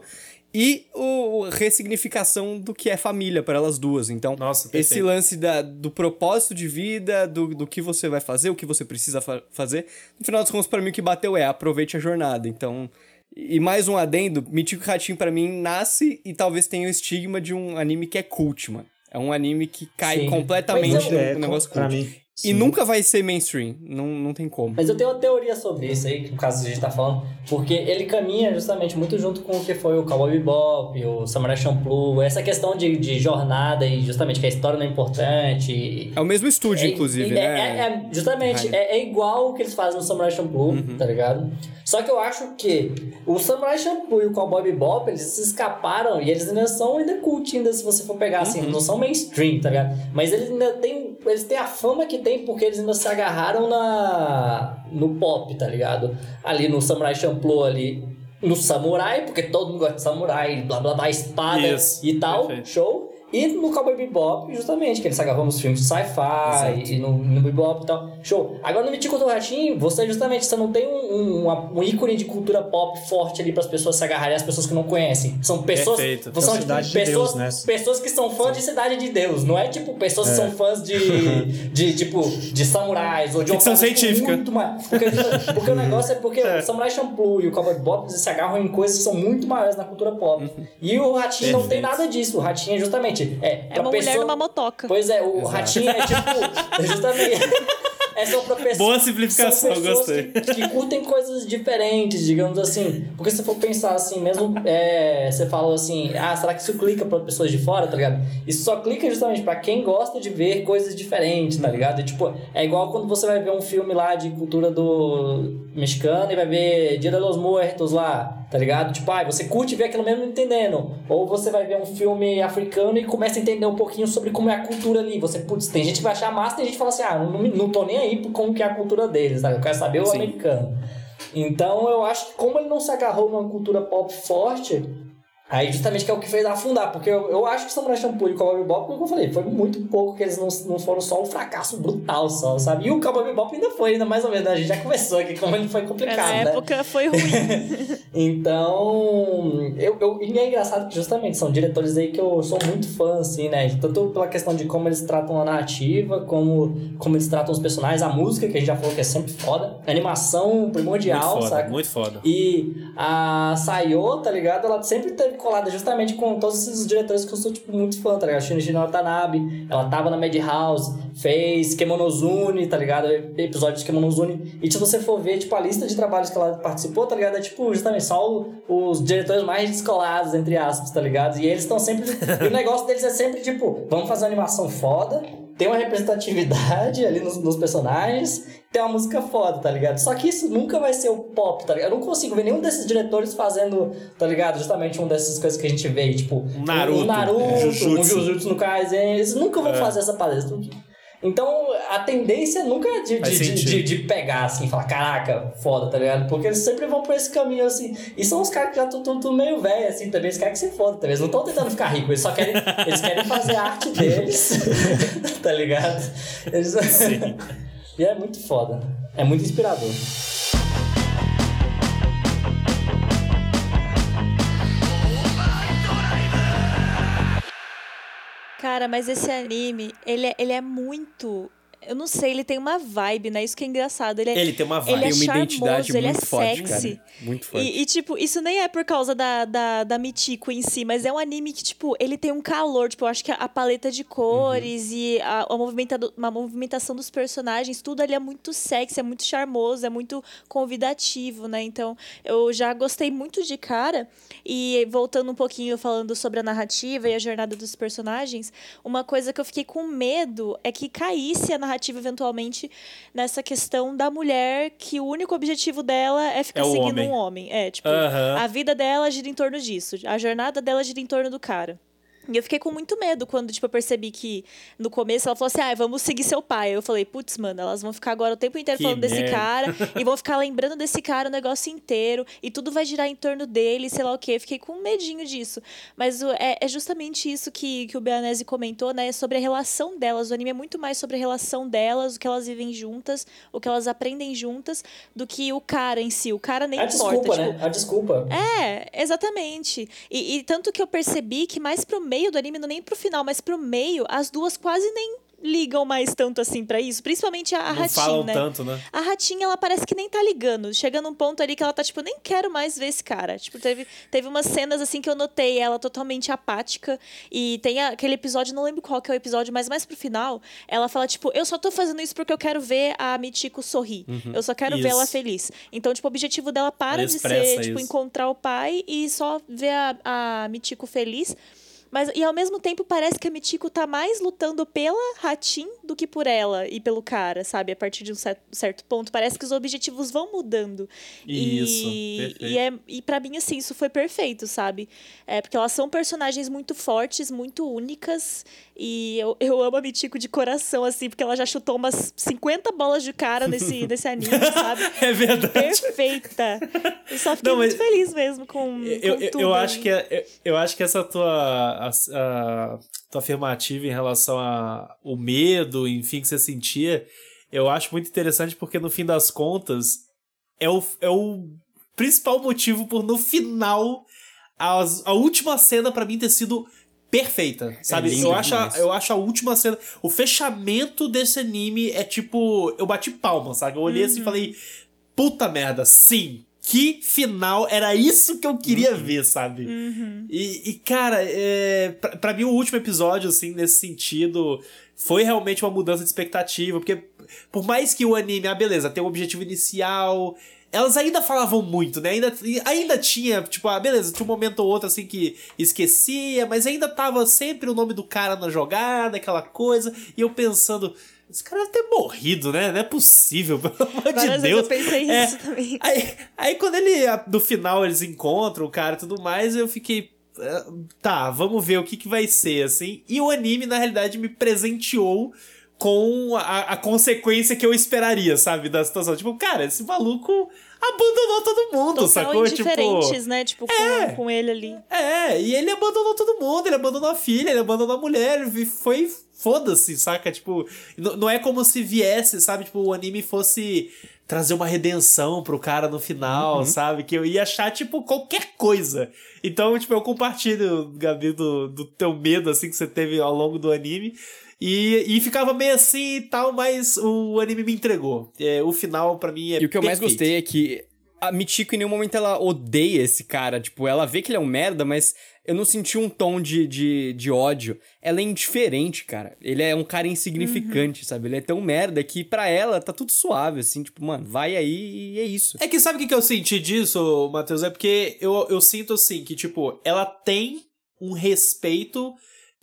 E o ressignificação do que é família para elas duas. Então, Nossa, esse lance da, do propósito de vida, do, do que você vai fazer, o que você precisa fa- fazer. No final das contas, pra mim, o que bateu é aproveite a jornada. Então. E mais um adendo, Michiko Ratinho pra mim nasce e talvez tenha o estigma de um anime que é cult, mano. É um anime que cai Sim. completamente Mas no, É, no negócio cult. mim. E sim. nunca vai ser mainstream. Não, não tem como. Mas eu tenho uma teoria sobre isso aí, que no caso a gente tá falando, porque ele caminha justamente muito junto com o que foi o Cowboy Bebop, o Samurai Champloo, essa questão de, de jornada e justamente que a história não é importante. e- É o mesmo estúdio, é- inclusive, é, né? é- é- justamente, Raia. é, é igual o que eles fazem no Samurai Champloo, Uhum. tá ligado? Só que eu acho que o Samurai Champloo e o Cowboy Bebop, eles se escaparam e eles ainda são ainda cult, ainda se você for pegar Uhum. assim, não são mainstream, tá ligado? Mas eles ainda têm, eles têm a fama que tem porque eles ainda se agarraram na no pop, tá ligado? Ali no Samurai Champloo ali, no samurai, porque todo mundo gosta de samurai, blá blá blá, espada Isso, e tal, perfeito. show. E no Cowboy Bebop, justamente, que eles se agarram nos filmes de sci-fi e no, no Bebop e tal. Show. Agora no Mitico do Ratinho, você justamente, você não tem um, um, uma- um ícone de cultura pop forte ali para as pessoas se agarrarem, as pessoas que não conhecem. São pessoas. Perfeito. São É tipo, de pessoas, Deus, né? pessoas que são fãs de Cidade de Deus. Não é tipo pessoas que É. são fãs de, *laughs* de tipo, de samurais ou de uma Ficção científica. Muito mais. Porque, porque o negócio é porque *laughs* o Samurai Champloo e o Cowboy Bebop se agarram em coisas que são muito maiores na cultura pop. E o Ratinho não tem Perfeito. nada disso. O Ratinho é justamente. É, É uma mulher numa motoca. Pois é, o ratinho é tipo. *laughs* justamente. É só pra pessoas. Boa simplificação, são pessoas gostei. Que, que curtem coisas diferentes, digamos assim. Porque se for pensar assim, mesmo. É, você falou assim, ah, será que isso clica pra pessoas de fora, tá ligado? Isso só clica justamente pra quem gosta de ver coisas diferentes, tá ligado? E, tipo, é igual quando você vai ver um filme lá de cultura do mexicano e vai ver Dia de los Muertos lá, tá ligado? Tipo, ah, você curte ver aquilo mesmo entendendo. Ou você vai ver um filme africano e começa a entender um pouquinho sobre como é a cultura ali. Você, putz, tem gente que vai achar massa, tem gente que fala assim, ah, não, não tô nem aí por como que é a cultura deles, sabe? Eu quero saber o Sim. americano. Então eu acho que como ele não se agarrou numa cultura pop forte, aí justamente que é o que fez afundar, porque eu, eu acho que Samurai Champloo e o Cowboy Bebop, como eu falei, foi muito pouco que eles não, não foram só um fracasso brutal só, sabe? E o Cowboy Bebop ainda foi, ainda mais ou menos, né? a gente já conversou aqui como ele foi Na complicado, né? época foi ruim. *laughs* Então, eu, eu, e é engraçado que justamente são diretores aí que eu sou muito fã, assim, né? Tanto pela questão de como eles tratam a narrativa, como, como eles tratam os personagens, a música, que a gente já falou que é sempre foda, a animação primordial, muito foda, saca? muito foda. E a Sayo, tá ligado? Ela sempre teve colada justamente com todos esses diretores que eu sou, tipo, muito fã, tá ligado? Shinichi Watanabe, ela tava na Madhouse, fez Kemonozune, tá ligado? Episódios de Kemonozune. E se você for ver, tipo, a lista de trabalhos que ela participou, tá ligado? É, tipo, justamente só os diretores mais descolados, entre aspas, tá ligado? E eles estão sempre... e o negócio deles é sempre, tipo, vamos fazer uma animação foda, tem uma representatividade ali nos, nos, personagens, tem uma música foda, tá ligado? Só que isso nunca vai ser o pop, tá ligado? Eu não consigo ver nenhum desses diretores fazendo, tá ligado? Justamente uma dessas coisas que a gente vê, tipo, Naruto, um, Naruto, é, Jujutsu. um Jujutsu no Kaisen, eles nunca vão é. fazer essa palestra. Então, a tendência nunca é de, de, de, de, pegar, assim, falar, caraca, foda, tá ligado? Porque eles sempre vão por esse caminho, assim. E são os caras que já estão meio velho, assim, também. Eles querem que você foda. Eles não estão tentando ficar ricos, eles só querem, eles querem fazer a arte deles, *laughs* tá ligado? Eles... Sim. E é muito foda. É muito inspirador. Cara, mas esse anime, ele é, ele é muito eu não sei, ele tem uma vibe, né? Isso que é engraçado. Ele, é, ele tem uma vibe. Ele é uma charmoso, identidade ele é muito forte, sexy. Cara. Muito forte. E, e, tipo, isso nem é por causa da, da, da Michiko em si, mas é um anime que, tipo, ele tem um calor. Tipo, eu acho que a, a paleta de cores uhum. e a, a, movimenta, a movimentação dos personagens, tudo ali é muito sexy, é muito charmoso, é muito convidativo, né? Então, eu já gostei muito de cara. E voltando um pouquinho falando sobre a narrativa e a jornada dos personagens, uma coisa que eu fiquei com medo é que caísse a narrativa narrativa eventualmente nessa questão da mulher que o único objetivo dela é ficar é seguindo homem. um homem. É, tipo, uhum. a vida dela gira em torno disso. A jornada dela gira em torno do cara. E eu fiquei com muito medo quando, tipo, eu percebi que no começo ela falou assim: ah, vamos seguir seu pai. Eu falei, putz, mano, elas vão ficar agora o tempo inteiro que falando merda. desse cara e vão ficar lembrando desse cara o negócio inteiro e tudo vai girar em torno dele, sei lá o quê. Eu fiquei com medinho disso. Mas é, é justamente isso que, que o Beanese comentou, né? Sobre a relação delas. O anime é muito mais sobre a relação delas, o que elas vivem juntas, o que elas aprendem juntas, do que o cara em si. O cara nem a importa. Desculpa, tipo, né? A desculpa. É, exatamente. E, e tanto que eu percebi que mais pro meio do anime, não nem pro final, mas pro meio, as duas quase nem ligam mais tanto assim para isso, principalmente a, Ratinha, falam né? tanto, né? A Ratinha, ela parece que nem tá ligando. Chega num ponto ali que ela tá tipo, nem quero mais ver esse cara. Tipo, teve, teve umas cenas assim que eu notei ela totalmente apática e tem aquele episódio, não lembro qual que é o episódio, mas mais pro final, ela fala tipo, eu só tô fazendo isso porque eu quero ver a Michiko sorrir. Uhum. Eu só quero Isso. ver ela feliz. Então, tipo, o objetivo dela para de ser, tipo, isso. encontrar o pai e só ver a, a Michiko feliz. Mas, e ao mesmo tempo, parece que a Michiko tá mais lutando pela Hatin do que por ela e pelo cara, sabe? A partir de um cer- certo ponto. Parece que os objetivos vão mudando. Isso, E, perfeito. e, é, e pra mim, assim, isso foi perfeito, sabe? É, porque elas são personagens muito fortes, muito únicas. E eu, eu amo a Michiko de coração, assim, porque ela já chutou umas 50 bolas de cara nesse, *laughs* nesse anime, sabe? É verdade. Perfeita. Eu só fiquei Não, muito feliz mesmo com, Eu, com eu, tudo. eu acho que é- eu, eu acho que essa tua, a, a- tua afirmativa em relação ao medo, enfim, que você sentia, eu acho muito interessante porque no fim das contas é o, é o principal motivo por no final as- a última cena pra mim ter sido perfeita, sabe? lindo eu, acho a, eu acho a última cena, o fechamento desse anime é tipo, eu bati palma, sabe? Eu olhei assim e falei, puta merda, sim. Que final, era isso que eu queria ver, sabe? E, e, cara, é, pra, pra mim o último episódio, assim, nesse sentido, foi realmente uma mudança de expectativa, porque por mais que o anime, ah, beleza, tem um objetivo inicial, elas ainda falavam muito, né? Ainda, ainda tinha, tipo, ah, beleza, tinha um momento ou outro assim que esquecia, mas ainda tava sempre o nome do cara na jogada, aquela coisa, e eu pensando. Esse cara deve ter morrido, né? Não é possível, *laughs* pelo amor de Deus. eu pensei É, isso também. Aí, aí quando ele, no final, eles encontram o cara e tudo mais, eu fiquei. eh, Tá, vamos ver o que, que vai ser, assim. E o anime, na realidade, me presenteou com a, a consequência que eu esperaria, sabe? Da situação. Tipo, cara, esse maluco abandonou todo mundo, Total sacou? Tipo. indiferentes, né? Tipo, com, É. com ele ali. É, e ele abandonou todo mundo, ele abandonou a filha, ele abandonou a mulher, e foi foda-se, saca? Tipo, não é como se viesse, sabe? Tipo, o anime fosse trazer uma redenção pro cara no final, sabe? Que eu ia achar, tipo, qualquer coisa. Então, tipo, eu compartilho, Gabi, do, do teu medo, assim, que você teve ao longo do anime. E, e ficava meio assim e tal, mas o anime me entregou. É, o final, pra mim, é E o que eu mais gostei é que a Michiko em nenhum momento ela odeia esse cara. Tipo, ela vê que ele é um merda, mas eu não senti um tom de, de, de ódio. Ela é indiferente, cara. Ele é um cara insignificante, uhum. sabe? Ele é tão merda que pra ela tá tudo suave, assim, tipo, mano, vai aí e é isso. É que sabe o que, que eu senti disso, Matheus? É porque eu, eu sinto assim que, tipo, ela tem um respeito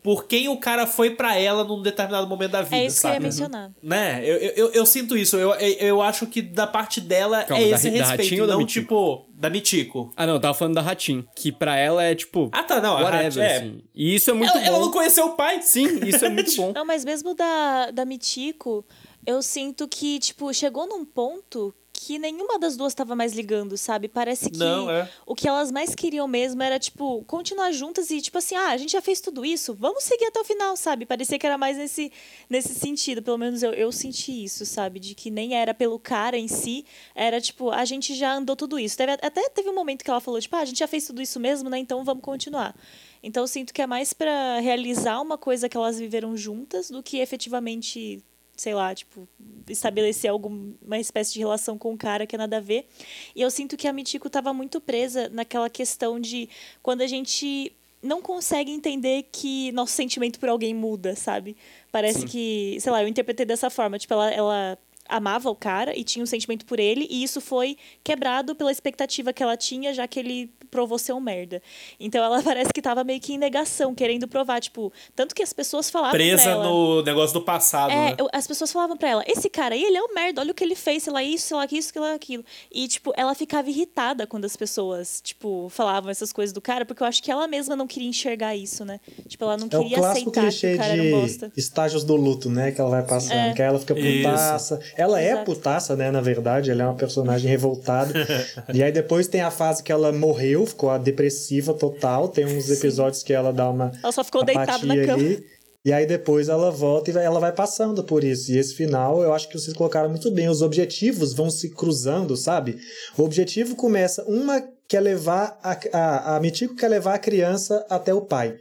por quem o cara foi para ela num determinado momento da vida. É isso sabe? que eu ia mencionar. Né? Eu, eu, eu, sinto isso. Eu, eu, eu acho que da parte dela Calma, é esse da, respeito. Da não, tipo, da Mitiko. Ah, não, eu tava falando da Ratin. Que pra ela é tipo. Ah, tá, não. Whatever, é. assim. E isso é muito ela, bom. Ela não conheceu o pai. Sim, isso é muito *laughs* bom. Não, mas mesmo da, da Mitiko, eu sinto que, tipo, chegou num ponto que nenhuma das duas estava mais ligando, sabe? Parece que Não, é. o que elas mais queriam mesmo era, tipo, continuar juntas e, tipo assim, ah, a gente já fez tudo isso, vamos seguir até o final, sabe? Parecia que era mais nesse, nesse sentido, pelo menos eu, eu senti isso, sabe? De que nem era pelo cara em si, era tipo, a gente já andou tudo isso. Teve, até teve um momento que ela falou, tipo, ah, a gente já fez tudo isso mesmo, né? Então vamos continuar. Então eu sinto que é mais para realizar uma coisa que elas viveram juntas do que efetivamente sei lá, tipo, estabelecer alguma espécie de relação com o cara que é nada a ver. E eu sinto que a Mitiko estava muito presa naquela questão de quando a gente não consegue entender que nosso sentimento por alguém muda, sabe? Parece Sim. que, sei lá, eu interpretei dessa forma, tipo, ela, ela amava o cara e tinha um sentimento por ele, e isso foi quebrado pela expectativa que ela tinha, já que ele provou ser um merda. Então ela *laughs* parece que tava meio que em negação, querendo provar, tipo, tanto que as pessoas falavam Presa pra ela, no negócio do passado, é, né? As pessoas falavam pra ela, esse cara aí, ele é um merda, olha o que ele fez, sei lá isso, sei lá isso, sei lá aquilo. E, tipo, ela ficava irritada quando as pessoas, tipo, falavam essas coisas do cara, porque eu acho que ela mesma não queria enxergar isso, né? Tipo, ela não é queria aceitar que o cara de era um bosta. estágios do luto, né? Que ela vai passando, é. que aí ela fica putaça. Ela é Exato. é putaça, né? Na verdade, ela é uma personagem revoltada. *laughs* e aí depois tem a fase que ela morreu, ficou a depressiva total. Tem uns episódios Sim. que ela dá uma. Ela só ficou deitada na cama. Ali, e aí depois ela volta e ela vai passando por isso. E esse final eu acho que vocês colocaram muito bem. Os objetivos vão se cruzando, sabe? O objetivo começa. Uma quer levar. A, a, a Mitiko quer levar a criança até o pai.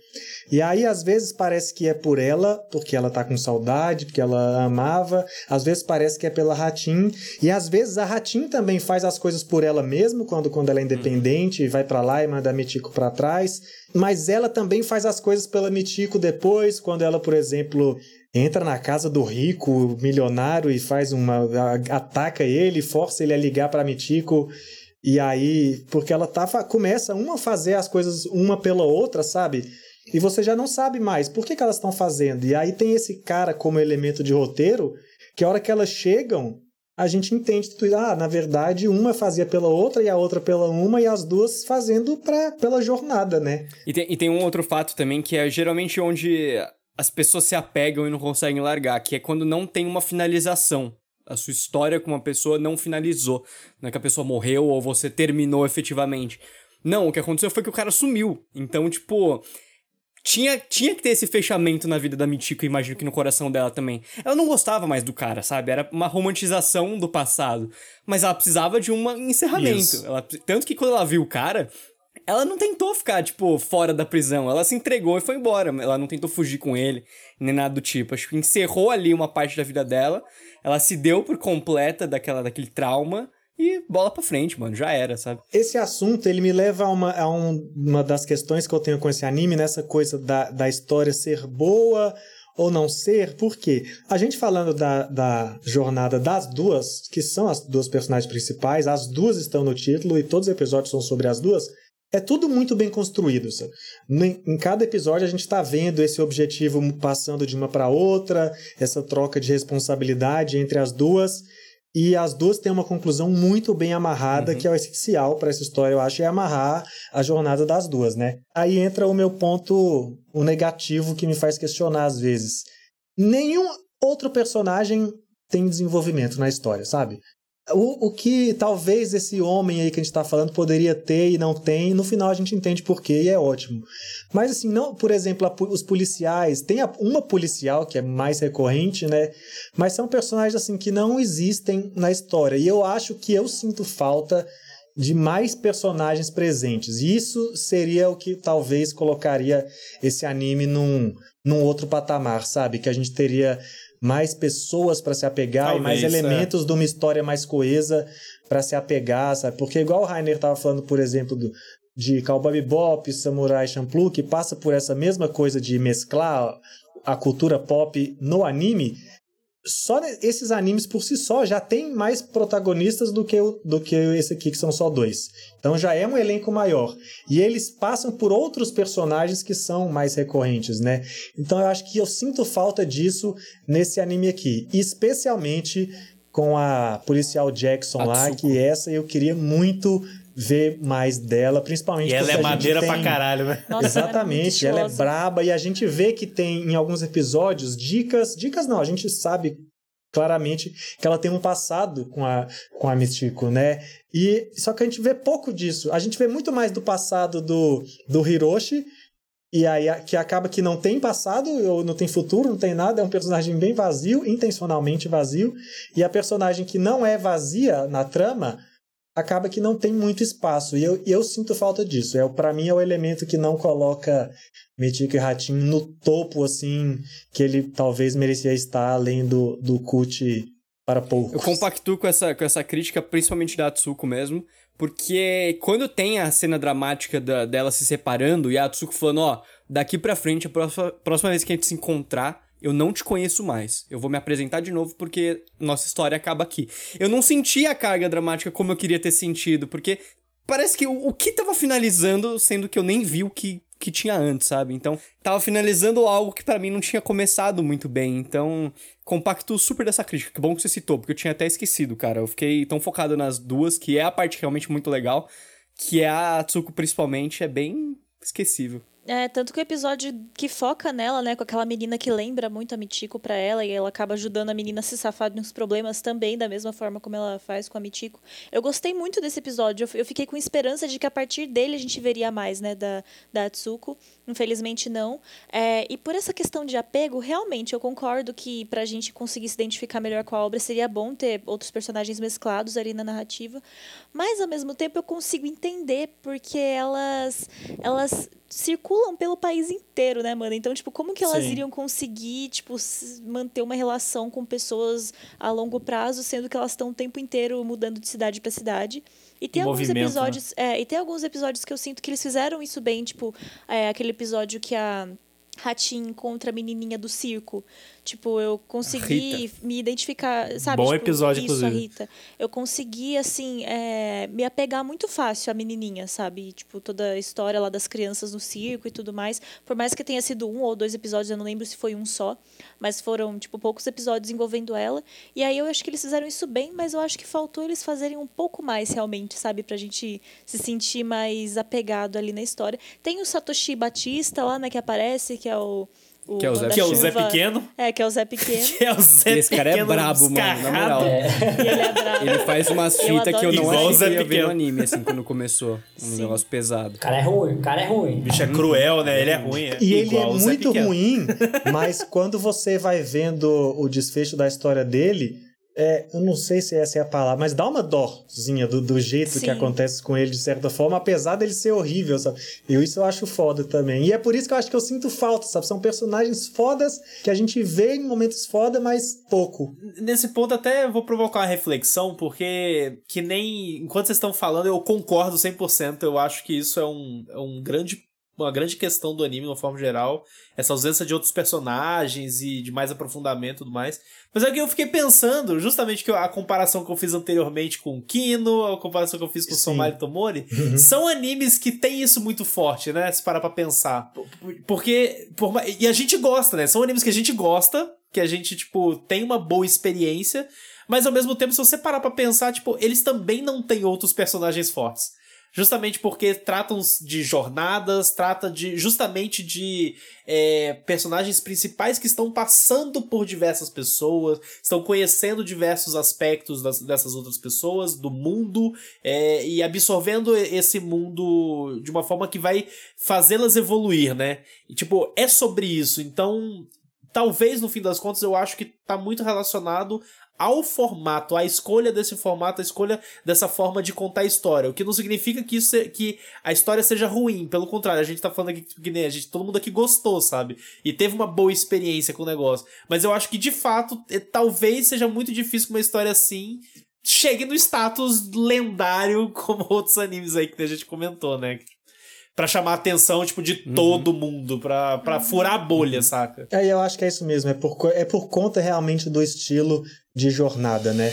E aí, às vezes, parece que é por ela, porque ela tá com saudade, porque ela amava. Às vezes parece que é pela Ratim. E às vezes a Ratim também faz as coisas por ela mesma, quando, quando ela é independente, e vai para lá e manda a Mitiko para trás. Mas ela também faz as coisas pela Mitiko depois, quando ela, por exemplo, entra na casa do rico milionário e faz uma. ataca ele, força ele a ligar para Mitiko. E aí, porque ela tá, começa uma a fazer as coisas uma pela outra, sabe? E você já não sabe mais por que, que elas estão fazendo. E aí tem esse cara como elemento de roteiro, que a hora que elas chegam, a gente entende tudo. Ah, na verdade, uma fazia pela outra e a outra pela uma, e as duas fazendo pra, pela jornada, né? E tem, e tem um outro fato também, que é geralmente onde as pessoas se apegam e não conseguem largar, que é quando não tem uma finalização. A sua história com uma pessoa não finalizou. Não é que a pessoa morreu ou você terminou efetivamente. Não, o que aconteceu foi que o cara sumiu. Então, tipo, tinha, tinha que ter esse fechamento na vida da Mitiko, imagino que no coração dela também. Ela não gostava mais do cara, sabe? Era uma romantização do passado. Mas ela precisava de um encerramento. Ela, tanto que quando ela viu o cara, ela não tentou ficar, tipo, fora da prisão. Ela se entregou e foi embora. Ela não tentou fugir com ele, nem nada do tipo. Acho que encerrou ali uma parte da vida dela. Ela se deu por completa daquela, daquele trauma e bola pra frente, mano, já era, sabe? Esse assunto, ele me leva a uma, a um, uma das questões que eu tenho com esse anime, nessa coisa da, da história ser boa ou não ser, porque a gente falando da, da jornada das duas, que são as duas personagens principais, as duas estão no título e todos os episódios são sobre as duas, é tudo muito bem construído. Sabe? Em cada episódio a gente está vendo esse objetivo passando de uma para outra, essa troca de responsabilidade entre as duas. E as duas têm uma conclusão muito bem amarrada, uhum. que é o essencial para essa história, eu acho, é amarrar a jornada das duas, né? Aí entra o meu ponto, o negativo que me faz questionar às vezes. Nenhum outro personagem tem desenvolvimento na história, sabe? O, o que talvez esse homem aí que a gente está falando poderia ter e não tem, no final a gente entende por quê e é ótimo. Mas assim, não, por exemplo, a, os policiais, tem a, uma policial que é mais recorrente, né? Mas são personagens assim que não existem na história. E eu acho que eu sinto falta de mais personagens presentes. E isso seria o que talvez colocaria esse anime num, num outro patamar, sabe? Que a gente teria mais pessoas para se apegar Talvez, e mais é. elementos é. de uma história mais coesa para se apegar, sabe? Porque igual o Rainer estava falando, por exemplo, do, de Cowboy Bebop, Samurai Champloo, que passa por essa mesma coisa de mesclar a cultura pop no anime, só esses animes por si só já tem mais protagonistas do que, do que esse aqui, que são só dois. Então já é um elenco maior. E eles passam por outros personagens que são mais recorrentes, né? Então eu acho que eu sinto falta disso nesse anime aqui. Especialmente com a policial Jackson Atsuko. lá, que essa eu queria muito ver mais dela, principalmente e ela é madeira tem... pra caralho, né? Nossa, Exatamente, ela é, ela é braba e a gente vê que tem em alguns episódios dicas, dicas não, a gente sabe claramente que ela tem um passado com a com a Mistico, né? E só que a gente vê pouco disso. A gente vê muito mais do passado do do Hiroshi e aí que acaba que não tem passado ou não tem futuro, não tem nada, é um personagem bem vazio, intencionalmente vazio, e a personagem que não é vazia na trama acaba que não tem muito espaço. E eu, eu sinto falta disso. É, para mim é o elemento que não coloca Metico e Ratinho no topo, assim, que ele talvez merecia estar além do, do Cut para poucos. Eu compactuo com essa, com essa crítica, principalmente da Atsuko mesmo, porque quando tem a cena dramática da, dela se separando e a Atsuko falando, ó, daqui pra frente, a próxima, próxima vez que a gente se encontrar, eu não te conheço mais. Eu vou me apresentar de novo porque nossa história acaba aqui. Eu não senti a carga dramática como eu queria ter sentido, porque parece que o, o que tava finalizando, sendo que eu nem vi o que, que tinha antes, sabe? Então, tava finalizando algo que para mim não tinha começado muito bem. Então, compacto super dessa crítica. Que bom que você citou, porque eu tinha até esquecido, cara. Eu fiquei tão focado nas duas, que é a parte realmente muito legal, que é a Tsuko principalmente, é bem esquecível. É, tanto que o episódio que foca nela, né, com aquela menina que lembra muito a Mitiko pra ela e ela acaba ajudando a menina a se safar de uns problemas também, da mesma forma como ela faz com a Mitiko. Eu gostei muito desse episódio, eu, fiquei com esperança de que a partir dele a gente veria mais, né, da, da Atsuko. Infelizmente não. É, e por essa questão de apego, realmente eu concordo que pra gente conseguir se identificar melhor com a obra seria bom ter outros personagens mesclados ali na narrativa. Mas ao mesmo tempo eu consigo entender porque elas elas circulam pelo país inteiro, né, mano? Então, tipo, como que elas Sim. iriam conseguir, tipo, manter uma relação com pessoas a longo prazo, sendo que elas estão o tempo inteiro mudando de cidade para cidade? E tem alguns né? episódios, né? é, e tem alguns episódios que eu sinto que eles fizeram isso bem, tipo, é, aquele episódio que a Ratinho encontra a menininha do circo. Tipo, eu consegui Rita. me identificar, sabe? Bom tipo, episódio, isso, inclusive. Rita. Eu consegui, assim, é, me apegar muito fácil à menininha, sabe? Tipo, toda a história lá das crianças no circo e tudo mais. Por mais que tenha sido um ou dois episódios, eu não lembro se foi um só. Mas foram, tipo, poucos episódios envolvendo ela. E aí eu acho que eles fizeram isso bem, mas eu acho que faltou eles fazerem um pouco mais, realmente, sabe? Pra gente se sentir mais apegado ali na história. Tem o Satoshi Batista lá, né, que aparece, que é o o que é o Zé, que é o Zé Pequeno. É, que é o Zé Pequeno. *laughs* que é o Zé Esse cara é brabo, mano, na moral. É. *laughs* Ele é brabo. Ele faz umas fitas que eu não achei que ia ver no anime, assim, quando começou. Um Sim. negócio pesado. O cara é ruim, o cara é ruim. O bicho é cruel, né? Ele é ruim. É. E ele é muito ruim, mas quando você vai vendo o desfecho da história dele, é, eu não sei se essa é a palavra, mas dá uma dorzinha do, do jeito Sim. que acontece com ele, de certa forma, apesar dele ser horrível, sabe? Eu isso eu acho foda também. E é por isso que eu acho que eu sinto falta, sabe? São personagens fodas que a gente vê em momentos foda, mas pouco. Nesse ponto até vou provocar uma reflexão, porque que nem... Enquanto vocês estão falando, eu concordo 100%. Eu acho que isso é um, é um grande uma grande questão do anime, de uma forma geral, essa ausência de outros personagens e de mais aprofundamento e tudo mais. Mas é que eu fiquei pensando, justamente que a comparação que eu fiz anteriormente com Kino, a comparação que eu fiz com Sim. Somari Tomori, uhum. são animes que tem isso muito forte, né? Se parar pra pensar. Porque. Por, e a gente gosta, né? São animes que a gente gosta, que a gente, tipo, tem uma boa experiência. Mas ao mesmo tempo, se você parar pra pensar, tipo, eles também não têm outros personagens fortes justamente porque tratam de jornadas, trata de justamente de é, personagens principais que estão passando por diversas pessoas, estão conhecendo diversos aspectos das, dessas outras pessoas, do mundo, é, e absorvendo esse mundo de uma forma que vai fazê-las evoluir, né? E, tipo, é sobre isso. Então, talvez no fim das contas eu acho que tá muito relacionado ao formato, à escolha desse formato, a escolha dessa forma de contar a história. O que não significa que, isso, que a história seja ruim. Pelo contrário, a gente tá falando aqui que nem a gente, todo mundo aqui gostou, sabe? E teve uma boa experiência com o negócio. Mas eu acho que, de fato, é, talvez seja muito difícil uma história assim chegue no status lendário *laughs* como outros animes aí que a gente comentou, né? Pra chamar a atenção, tipo, de Uhum. todo mundo, pra, pra furar a bolha, saca? Aí eu acho que é isso mesmo, é por, é por conta realmente do estilo de jornada, né?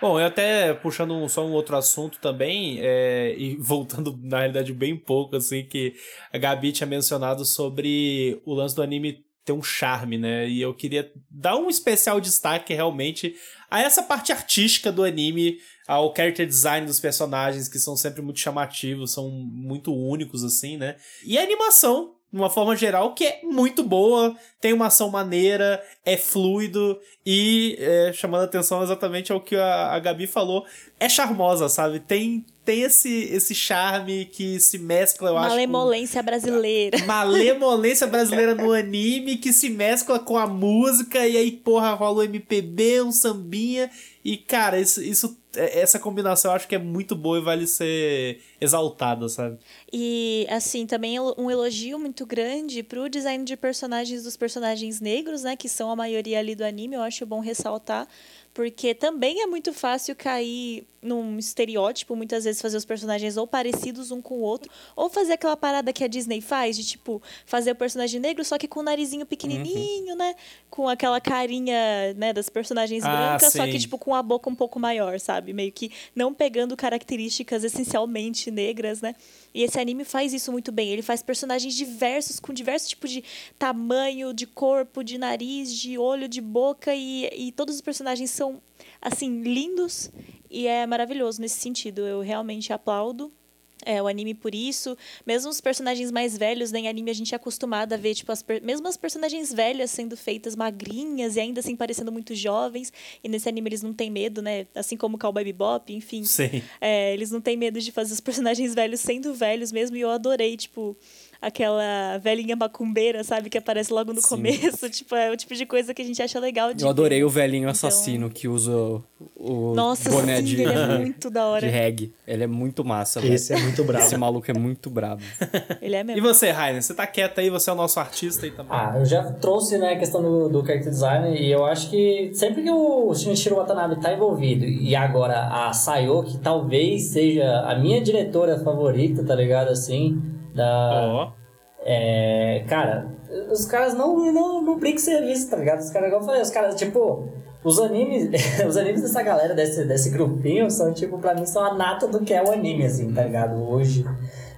Bom, eu até puxando um- só um outro assunto também, é, e *laughs* voltando na realidade bem pouco, assim, que a Gabi tinha mencionado sobre o lance do anime ter um charme, né? E eu queria dar um especial destaque realmente a essa parte artística do anime, ao character design dos personagens, que são sempre muito chamativos, são muito únicos, assim, né? E a animação, de uma forma geral, que é muito boa, tem uma ação maneira, é fluido e é, chamando atenção exatamente ao que a, a Gabi falou, é charmosa, sabe? Tem, tem esse, esse charme que se mescla, eu acho. com- Malemolência brasileira. *laughs* malemolência brasileira no anime que se mescla com a música e aí, porra, rola o MPB, um sambinha e, cara, isso, isso essa combinação eu acho que é muito boa e vale ser exaltada, sabe? E, assim, também um elogio muito grande pro design de personagens dos personagens negros, né? Que são a maioria ali do anime, eu acho bom ressaltar. Porque também é muito fácil cair num estereótipo, muitas vezes fazer os personagens ou parecidos um com o outro, ou fazer aquela parada que a Disney faz, de tipo, fazer o personagem negro, só que com o narizinho pequenininho, né? Com aquela carinha, né, das personagens Ah, brancas, só que, sim. tipo, com a boca um pouco maior, sabe? Meio que não pegando características essencialmente negras, né? E esse anime faz isso muito bem. Ele faz personagens diversos, com diversos tipos de tamanho, de corpo, de nariz, de olho, de boca, e, e todos os personagens são, assim, lindos. E é maravilhoso nesse sentido. Eu realmente aplaudo. É, o anime por isso. Mesmo os personagens mais velhos, né, em anime a gente é acostumado a ver, tipo, as mesmo as personagens velhas sendo feitas magrinhas e ainda assim parecendo muito jovens. E nesse anime eles não têm medo, né? Assim como o Cowboy Bebop, enfim. É, eles não têm medo de fazer os *laughs* personagens velhos sendo velhos mesmo, e eu adorei, tipo, aquela velhinha macumbeira, sabe, que aparece logo no Sim. começo. *laughs* Tipo, é o tipo de coisa que a gente acha legal de Eu adorei ver. o velhinho Então- assassino que usa o, o Nossa, boné sim, de, ele é *laughs* muito da de hora. reggae. Ele é muito massa, velho. Esse é muito bravo. Esse maluco é muito bravo. *laughs* Ele é E mesmo. você, Rainer? Você tá quieto aí, você é o nosso artista aí também. Ah, eu já trouxe né, a questão do, do character design e eu acho que sempre que o Shinichiro Watanabe tá envolvido e agora a Sayo, que talvez seja a minha diretora favorita, tá ligado? Assim, da. Ó. É, cara, os caras não, não, não brincam serviço, tá ligado? Os caras, igual eu falei, os caras, tipo, os animes, *laughs* os animes dessa galera, desse, desse grupinho, são, tipo, pra mim, são a nata do que é o anime, assim, tá ligado? Hoje.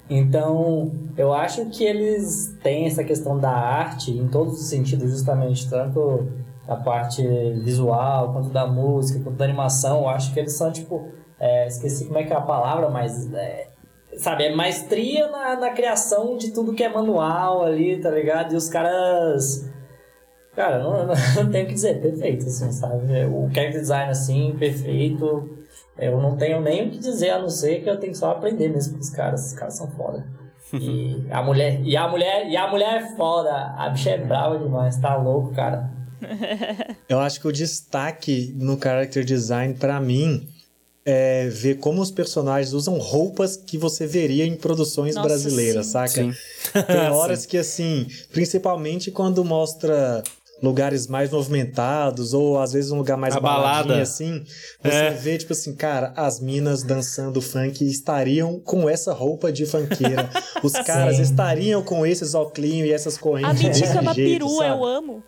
Então, eu acho que eles têm essa questão da arte em todos os sentidos, justamente, tanto da parte visual, quanto da música, quanto da animação. Eu acho que eles são, tipo, é, esqueci como é que é a palavra, mas é, sabe, é maestria na, na criação de tudo que é manual ali, tá ligado? E os caras. Cara, não, não, *laughs* não tenho o que dizer, perfeito, assim, sabe? O character design, assim, perfeito. Eu não tenho nem o que dizer, a não ser que eu tenho que só aprender mesmo com os caras. Os caras são foda. *laughs* E a mulher, e a mulher, e a mulher é foda. A bicha é brava demais, tá louco, cara. *laughs* Eu acho que o destaque no character design, pra mim, é ver como os personagens usam roupas que você veria em produções Nossa, brasileiras, sim. saca? Sim. Tem *laughs* horas que, assim, principalmente quando mostra lugares mais movimentados, ou às vezes um lugar mais A balada. assim, você É. vê, tipo assim, cara, as minas dançando funk estariam com essa roupa de funkeira. *laughs* Os caras Sim. estariam com esses óculos e essas A correntes Mítica desse é uma jeito, perua, sabe? eu amo.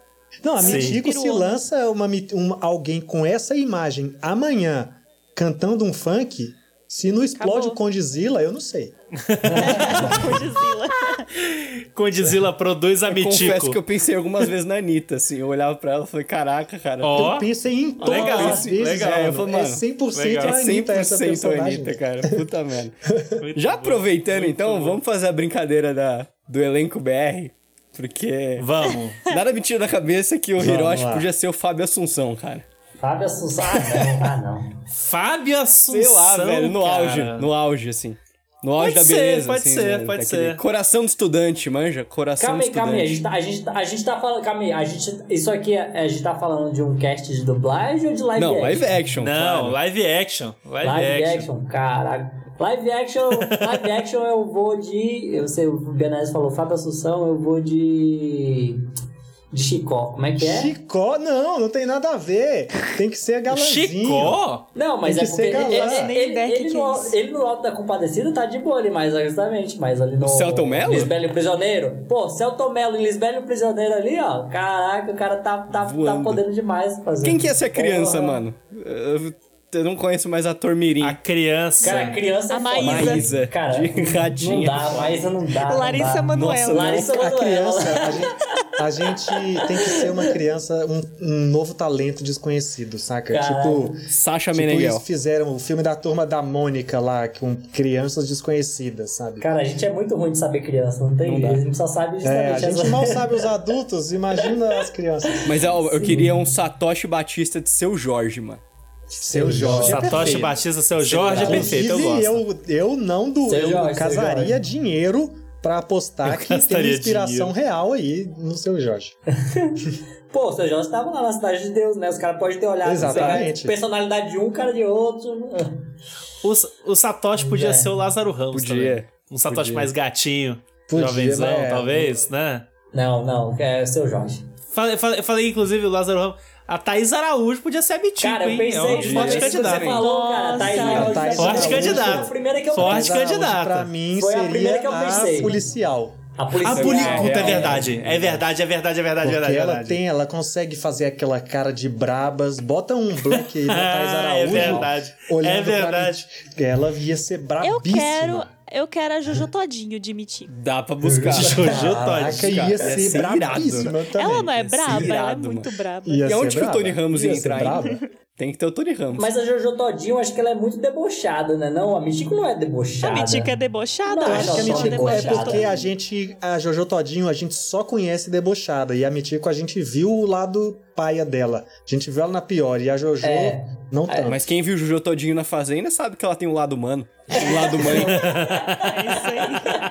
Não, a Sim. Mitico se lança uma, uma- alguém com essa imagem amanhã cantando um funk, se não explode Acabou. o Condzilla, eu não sei. *laughs* Godzilla. Condzilla produz a Eu confesso Mitico. que eu pensei algumas vezes na Anitta, assim. Eu olhava pra ela e falei, caraca, cara. Ó. Eu pensei em todas legal, as vezes, legal. mano. Eu falei, mano, é 100% legal. a É Anitta essa 100% personagem. Anitta, cara. Puta merda. *laughs* Já bom. aproveitando, então, bom. vamos fazer a brincadeira da, do elenco BR. Porque Vamos. *laughs* nada me tira da cabeça que o Vamos Hiroshi lá. podia ser o Fábio Assunção, cara. Fábio Assunção. Ah, não, ah, não. Fábio Assunção. Sei lá, velho, no cara. auge, no auge, assim. No auge Pode da ser, beleza, pode assim, ser, né, pode daquele ser. Coração do estudante, manja? Coração Calma aí, calma aí. A estudante. gente, tá, a, gente, tá- a gente tá falando. Calma aí. A gente, isso aqui, é- a gente tá falando de um cast de dublagem ou de live Não, action? live action, Não, claro. live action. Live, Live action. action, caralho. Live action, live action eu vou de. Eu sei, o Benés falou Fábio Assunção, eu vou de. De Chicó. Como é que é? Chicó? Não, não tem nada a ver. Tem que ser galãzinho. Chicó? Não, mas Tem é que porque ser ele, galã. ele, ele, ele no, ele no Alto da Compadecida tá de boa ali, mas justamente, mas ali no... O Celton Mello? Lisbelo e o Prisioneiro. Pô, Celton Mello e Lisbelo e o Prisioneiro ali, ó. Caraca, o cara tá, tá, tá podendo demais fazer. Quem que é essa criança, Porra. mano? Eu, eu não conheço mais ator Mirim. A criança. Cara, a criança é A foda. Maísa. Maísa, Cara, de não dá, Maísa não dá. não Larissa dá. Manoela. Larissa A Manoela. criança, a gente, a gente tem que ser uma criança, um, um novo talento desconhecido, saca? Caralho. Tipo, Sasha tipo Meneghel. eles fizeram o filme da turma da Mônica lá, com crianças desconhecidas, sabe? Cara, a gente é muito ruim de saber criança, não tem Não. A gente só sabe justamente É, a gente essa- mal sabe os *laughs* adultos, imagina as crianças. Mas eu, eu queria um Satoshi Batista de seu Jorge, mano. Seu Jorge. é Satoshi perfeito. Batista, seu Jorge é perfeito, eu eu, eu não do, Seu eu Jorge, casaria dinheiro pra apostar Eu que tem inspiração real aí no seu Jorge. *laughs* Pô, o seu Jorge tava lá na Cidade de Deus, né? Os caras podem ter olhado Exatamente. personalidade de um, cara de outro. O, o Satoshi podia É. ser o Lázaro Ramos Podia, também. Um Satoshi podia. mais gatinho, Podia, jovenzão, né? talvez, né? Não, não, é o seu Jorge. Falei, falei, falei, inclusive, o Lázaro Ramos. A Thaís Araújo podia ser a Mitico, Cara, eu hein? pensei é um forte candidato, você hein? falou, cara. Thaís Araújo Thaís Forte primeira- candidato. Foi a primeira que eu Forte pensei. Araújo, Pra mim, Foi a primeira seria que eu pensei. a policial. A A polícia. Pulicuta é é, verdade. É verdade, é verdade, é verdade, é verdade. é ela verdade. tem, ela consegue fazer aquela cara de brabas. Bota um black aí na Thais Ah, Araújo. é verdade. olhando É pra verdade. mim. Ela ia ser brabíssima. Eu quero, eu quero a Jojo Todinho de Mitico. Dá pra buscar. *laughs* Jojo Todinho. ia Ia ser ser irado. brabíssima também. Ela não é ia ser braba, ela é irado, muito mano. braba. Ia E ser onde que o. Tony Ramos ia Ia ser entrar? Tem que ter o Tony Ramos. Mas a Jojo Todinho, acho que ela é muito debochada, né? Não, a Michico não é A debochada. Mitico é debochada? Não, acho que a Mitico é debochada. porque a gente, a Jojo Todinho, a gente só conhece debochada. E a Mitico a gente viu o lado paia dela. A gente viu ela na pior. E a Jojo É. não tanto. Mas quem viu o Jojo Todinho na Fazenda sabe que ela tem um lado humano. Um lado mãe. *laughs* É isso aí.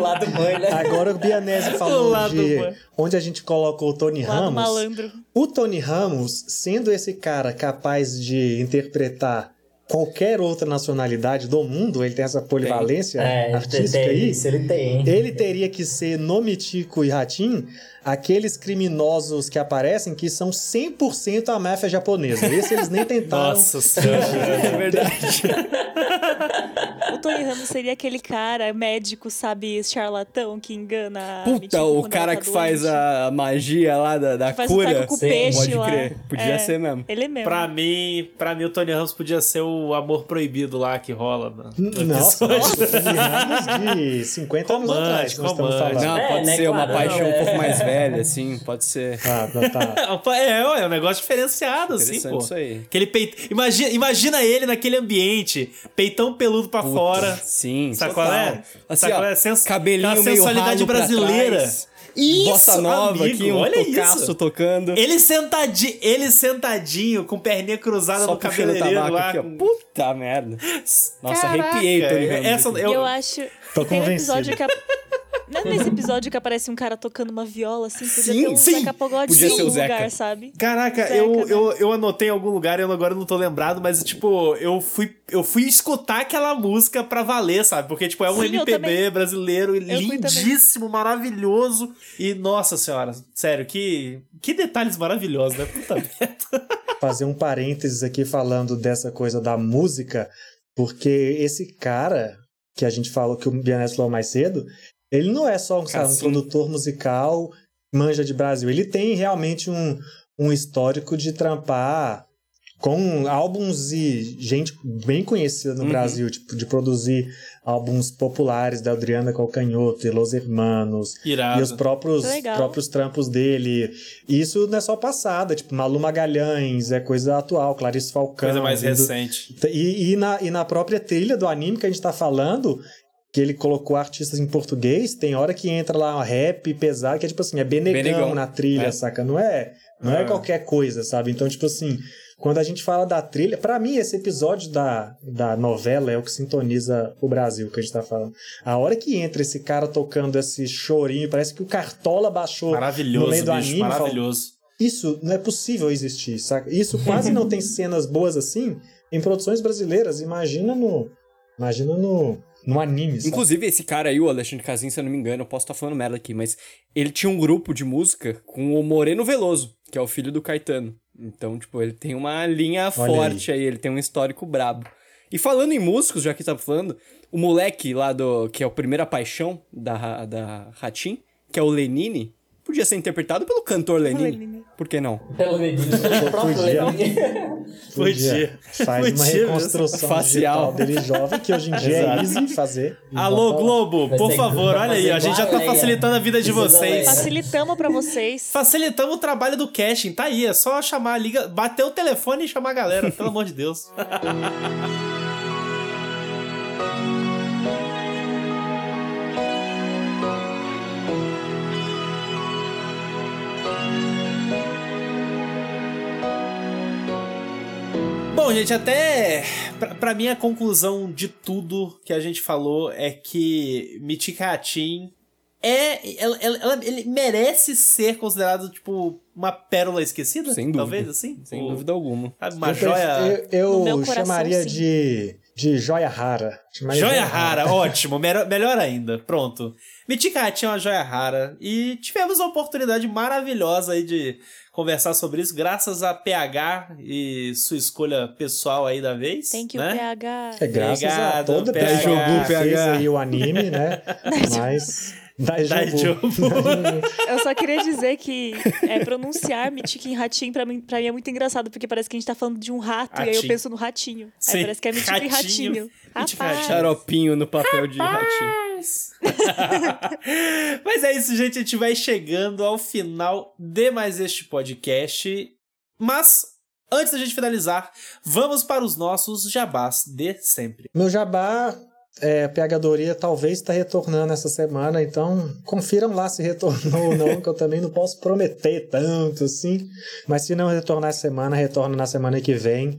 O lado mãe, né? Agora o Bianese O falou lado de humano. onde a gente colocou o Tony Lado Ramos. malandro. O Tony Ramos, sendo esse cara capaz de interpretar qualquer outra nacionalidade do mundo, ele tem essa polivalência É, artística tem, aí. isso ele tem? Ele teria que ser no Mitico e Ratim aqueles criminosos que aparecem que são 100% a máfia japonesa. Esse eles nem tentaram. Nossa senhora. *laughs* é verdade. O Tony Ramos seria aquele cara médico, sabe, charlatão que engana a Puta, o cara que faz a magia lá da, da Faz o cura. taco com Sim, peixe Pode lá. crer. Podia É, ser mesmo. Ele mesmo. Pra mim, pra mim, o Tony Ramos podia ser o amor proibido lá que rola no, no Nossa, nossa, Tony Ramos de 50 anos Romântico, atrás que nós estamos romântico. falando. Não, É, pode né, ser uma claro, paixão não, um pouco é. mais velha, assim. Pode ser. Ah, tá. *laughs* É, ué, é um negócio diferenciado, assim, pô. isso aí. Aquele peito. Imagina, imagina ele naquele ambiente, peitão peludo pra Puta, fora. Sim, qual é? Assim, Sabe ó, qual é? Sens- cabelinho meio sensualidade brasileira. trás, Isso, Bossa nova amigo, aqui, um olha isso. tocando. Ele sentadinho, ele sentadinho, com perninha cruzada Só no cabeleireiro lá. aqui, ó. Puta merda. Nossa, Caraca, arrepiei, Tony Ramos. essa- eu- Eu acho. Tô tem um convencido. episódio que. A... Não é nesse episódio que aparece um cara tocando uma viola, assim? Podia Sim, ter um sim. Zeca Pagodinho Podia ser o Zeca. lugar, sabe? Caraca, Zeca, eu, né? eu, eu anotei em algum lugar, eu agora não tô lembrado, mas, tipo, eu fui, eu fui escutar aquela música pra valer, sabe? Porque, tipo, é um Sim, MPB brasileiro lindíssimo, maravilhoso. E, nossa senhora, sério, que, que detalhes maravilhosos, né? Puta *laughs* merda. fazer um parênteses aqui falando dessa coisa da música, porque esse cara que a gente falou, que o Bianese falou mais cedo, ele não é só um, sabe, um Cassim. produtor musical, manja de Brasil. Ele tem realmente um, um histórico de trampar com álbuns e gente bem conhecida no Uhum. Brasil, tipo, de produzir álbuns populares da Adriana Calcanhoto e Los Hermanos, Irado. e os próprios, Legal. próprios trampos dele. E isso não é só passada, tipo, Malu Magalhães, é coisa atual, Clarice Falcão. Coisa mais vindo- recente. E, e, na, e na própria trilha do anime que a gente tá falando, que ele colocou artistas em português, tem hora que entra lá rap pesado, que é tipo assim, é Benegão, Benegão. na trilha, É. saca? Não é, não é É. qualquer coisa, sabe? Então, tipo assim, quando a gente fala da trilha, pra mim esse episódio da, da novela é o que sintoniza o Brasil que a gente tá falando. A hora que entra esse cara tocando esse chorinho, parece que o Cartola baixou Maravilhoso, no meio do bicho, anime, maravilhoso. isso não é possível existir, saca? Isso quase não tem *laughs* cenas boas assim em produções brasileiras. Imagina no. Imagina no. No anime. Sabe? Inclusive, esse cara aí, o Alexandre Casim, se eu não me engano, eu posso estar falando merda aqui, mas ele tinha um grupo de música com o Moreno Veloso, que é o filho do Caetano. Então, tipo, ele tem uma linha forte aí. ele tem um histórico brabo. E falando em músicos, já que tá falando, o moleque lá do. que é o Primeira Paixão da, da Ratim, que é o Lenine, podia ser interpretado pelo cantor Lenine. Lenine. Por que não? Pelo Lenine. *laughs* O *laughs* próprio Podia. Faz uma Podia mesmo. reconstrução Facial. dele jovem, que hoje em dia é easy fazer. Alô. Globo, Vai por favor, olha aí, a gente já tá facilitando a vida de vocês. Facilitamos pra vocês. Facilitamos o trabalho do casting, tá aí, é só chamar, liga, bater o telefone e chamar a galera, pelo amor de Deus. *laughs* Bom, gente, até pra, pra mim a conclusão de tudo que a gente falou é que Mitika Hatim é. Ela, ela- ela- ele merece ser considerado, tipo, uma pérola esquecida? Sem dúvida. Talvez assim? Sem Ou- dúvida alguma. Uma Eu, joia. eu, eu coração, chamaria sim. de, de joia rara. Chamaria Joia rara, ótimo, melhor, melhor ainda. Pronto. Mitika Hatim é uma joia rara e tivemos uma oportunidade maravilhosa aí de conversar sobre isso, graças a PH e sua escolha pessoal aí da vez. Thank you, né? PH. É graças a toda PH. pessoa que fez PH. aí o anime, né? *laughs* Mas... *laughs* Daijobu. Eu só queria dizer que é, pronunciar Mitiquim Ratinho pra mim, pra mim é muito engraçado, porque parece que a gente tá falando de um rato, e aí eu Ratinho. penso no ratinho. Sim, Aí parece que é Mitiquim ratinho. Ratinho. Rapaz. Ratinho. Xaropinho no papel de ratinho. *laughs* Mas é isso, gente. A gente vai chegando ao final de mais este podcast. Mas, antes da gente finalizar, vamos para os nossos jabás de sempre. Meu jabá, é, pegadoria talvez está retornando essa semana, então confiram lá se retornou ou não, que eu também não posso prometer tanto assim. Mas se não retornar essa semana, retorna na semana que vem.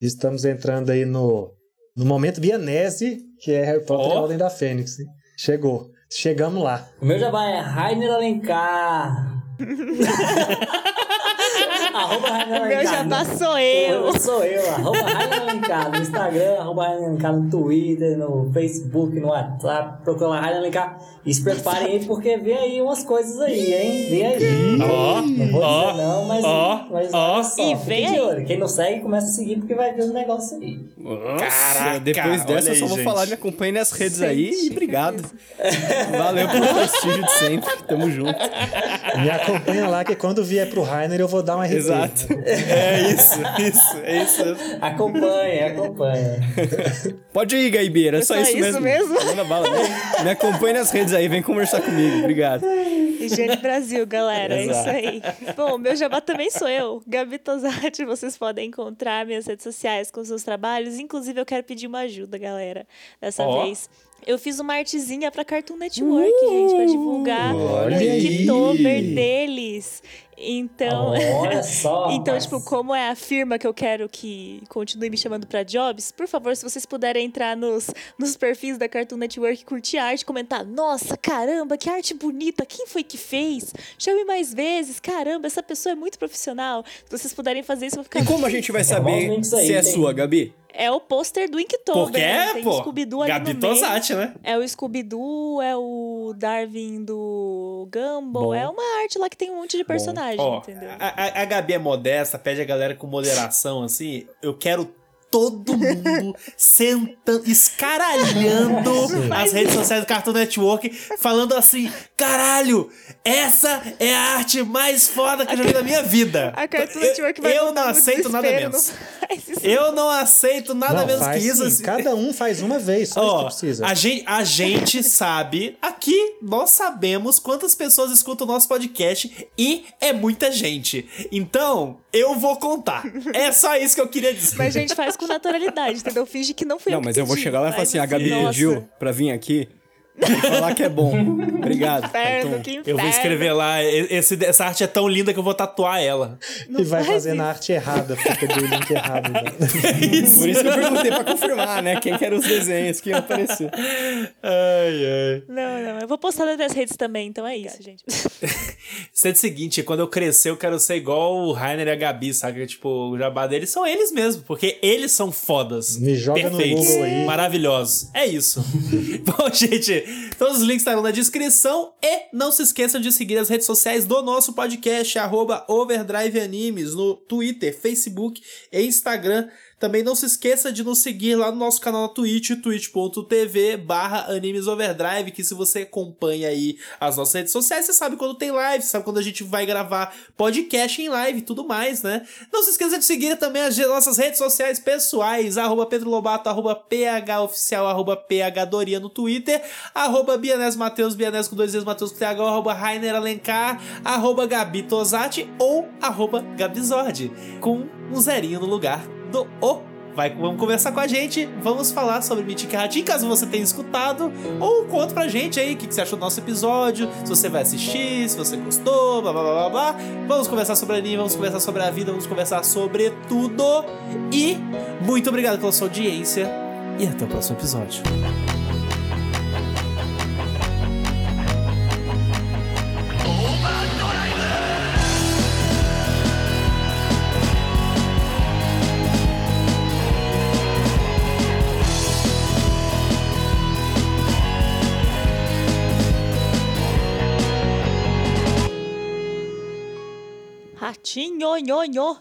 Estamos entrando aí no, no momento Vianese, que é Harry Potter e a. Ordem da Fênix. hein? Chegou. Chegamos lá. O meu jabá é Rainer Alencar. *laughs* arroba O meu jabá sou eu. Eu sou eu, arroba no Instagram, arroba Alencar no Twitter, no Facebook, no WhatsApp, procura lá Rainer Alencar e se preparem aí porque vem aí umas coisas aí, hein? Vem aí. Ó, Não vou ó, dizer não, mas, ó, mas ó. só, E vem aí. olho. Quem não segue, começa a seguir porque vai ver um negócio aí. Caraca, depois dessa olha eu só aí, vou gente. falar, me acompanhe nas redes Sente, aí e obrigado. Valeu pelo prestígio de sempre. Tamo junto. Me acompanha lá, que quando vier pro Rainer eu vou dar um RT. Exato. É isso, isso, é isso. Acompanha, acompanha. Pode ir, Gaibeira. É só, só isso, isso mesmo. mesmo? Manda bala. Me acompanhe nas redes aí, vem conversar comigo. Obrigado. Higiene Brasil, galera. É isso Exato. aí. Bom, meu jabá também sou eu. Gabi Tosati, vocês podem encontrar minhas redes sociais com seus trabalhos. Inclusive, eu quero pedir uma ajuda, galera. Dessa Ó. vez. Eu fiz uma artezinha pra Cartoon Network, gente, pra divulgar o. Inktober deles. Então. Olha *laughs* só. Então, rapaz. tipo, como é a firma que eu quero que continue me chamando pra jobs, por favor, se vocês puderem entrar nos, nos perfis da Cartoon Network, curtir a arte, comentar, nossa, caramba, que arte bonita, quem foi que fez? Chame mais vezes, caramba, essa pessoa é muito profissional. Se vocês puderem fazer isso, eu vou ficar... E como a gente vai saber aí, se é tem- sua, Gabi? É o pôster do Inktober. Porque né? é, Tem pô. o Scooby-Doo ali Gabi no meio. Tosati, né? É o Scooby-Doo, é o Darwin do Gumball, Bom. é uma arte lá que tem um monte de personagem, Ó, entendeu? a, a- a Gabi é modesta, pede a galera com moderação, assim. Eu quero todo mundo sentando, escaralhando *laughs* as redes sociais do Cartoon Network, falando assim: caralho, essa é a arte mais foda que eu já vi na minha vida. A Cartoon Eu- Network vai Eu não aceito nada menos. isso. Eu não aceito nada Não, menos que isso. sim. assim. Cada um faz uma vez, só isso Ó, que precisa. a gente, a gente sabe, aqui nós sabemos quantas pessoas escutam o nosso podcast e é muita gente. Então, eu vou contar. É só isso que eu queria dizer. Mas a gente faz com naturalidade, entendeu? Finge que não foi Não, eu que mas eu vou chegar lá e falar assim: a Gabi nossa. pediu pra vir aqui. Falar que é bom. Obrigado. Inferno, que inferno. Eu vou escrever lá, "E- esse, essa arte é tão linda que eu vou tatuar ela. e vai faz fazendo a arte errada, porque pegou o link errado. né? *laughs* Por isso que eu perguntei pra confirmar, né? Quem que eram os desenhos que iam aparecer. Ai, ai. Não, não. Eu vou postar nas minhas redes também, então é isso, gente. *laughs* Isso é o seguinte, quando eu crescer, eu quero ser igual o Rainer e a Gabi, sabe? Tipo, o jabá deles são eles mesmos, porque eles são fodas. Me joga no perfeitos, Google aí. Maravilhosos. É isso. *laughs* Bom, gente, todos os links estarão na descrição e não se esqueçam de seguir as redes sociais do nosso podcast, arroba Overdrive Animes, no Twitter, Facebook e Instagram. Também não se esqueça de nos seguir lá no nosso canal na Twitch, twitch.tv barra Animes Overdrive, que se você acompanha aí as nossas redes sociais, você sabe quando tem live, sabe quando a gente vai gravar podcast em live e tudo mais, né? Não se esqueça de seguir também as nossas redes sociais pessoais, arroba Pedro Lobato, arroba PHOficial, arroba PHDoria no Twitter, arroba Bianés Mateus, Bianés com dois vezes Mateus com TH, arroba Rainer Alencar, arroba Gabi Tosati ou arroba Gabizord, com um zerinho no lugar O. Vai, vamos conversar com a gente, vamos falar sobre Mythic Ratin, caso você tenha escutado, ou conta pra gente aí o que, que você achou do nosso episódio, se você vai assistir, se você gostou, blá blá blá blá. Vamos conversar sobre anime, vamos conversar sobre a vida, vamos conversar sobre tudo. E muito obrigado pela sua audiência e até o próximo episódio. 亲牛牛牛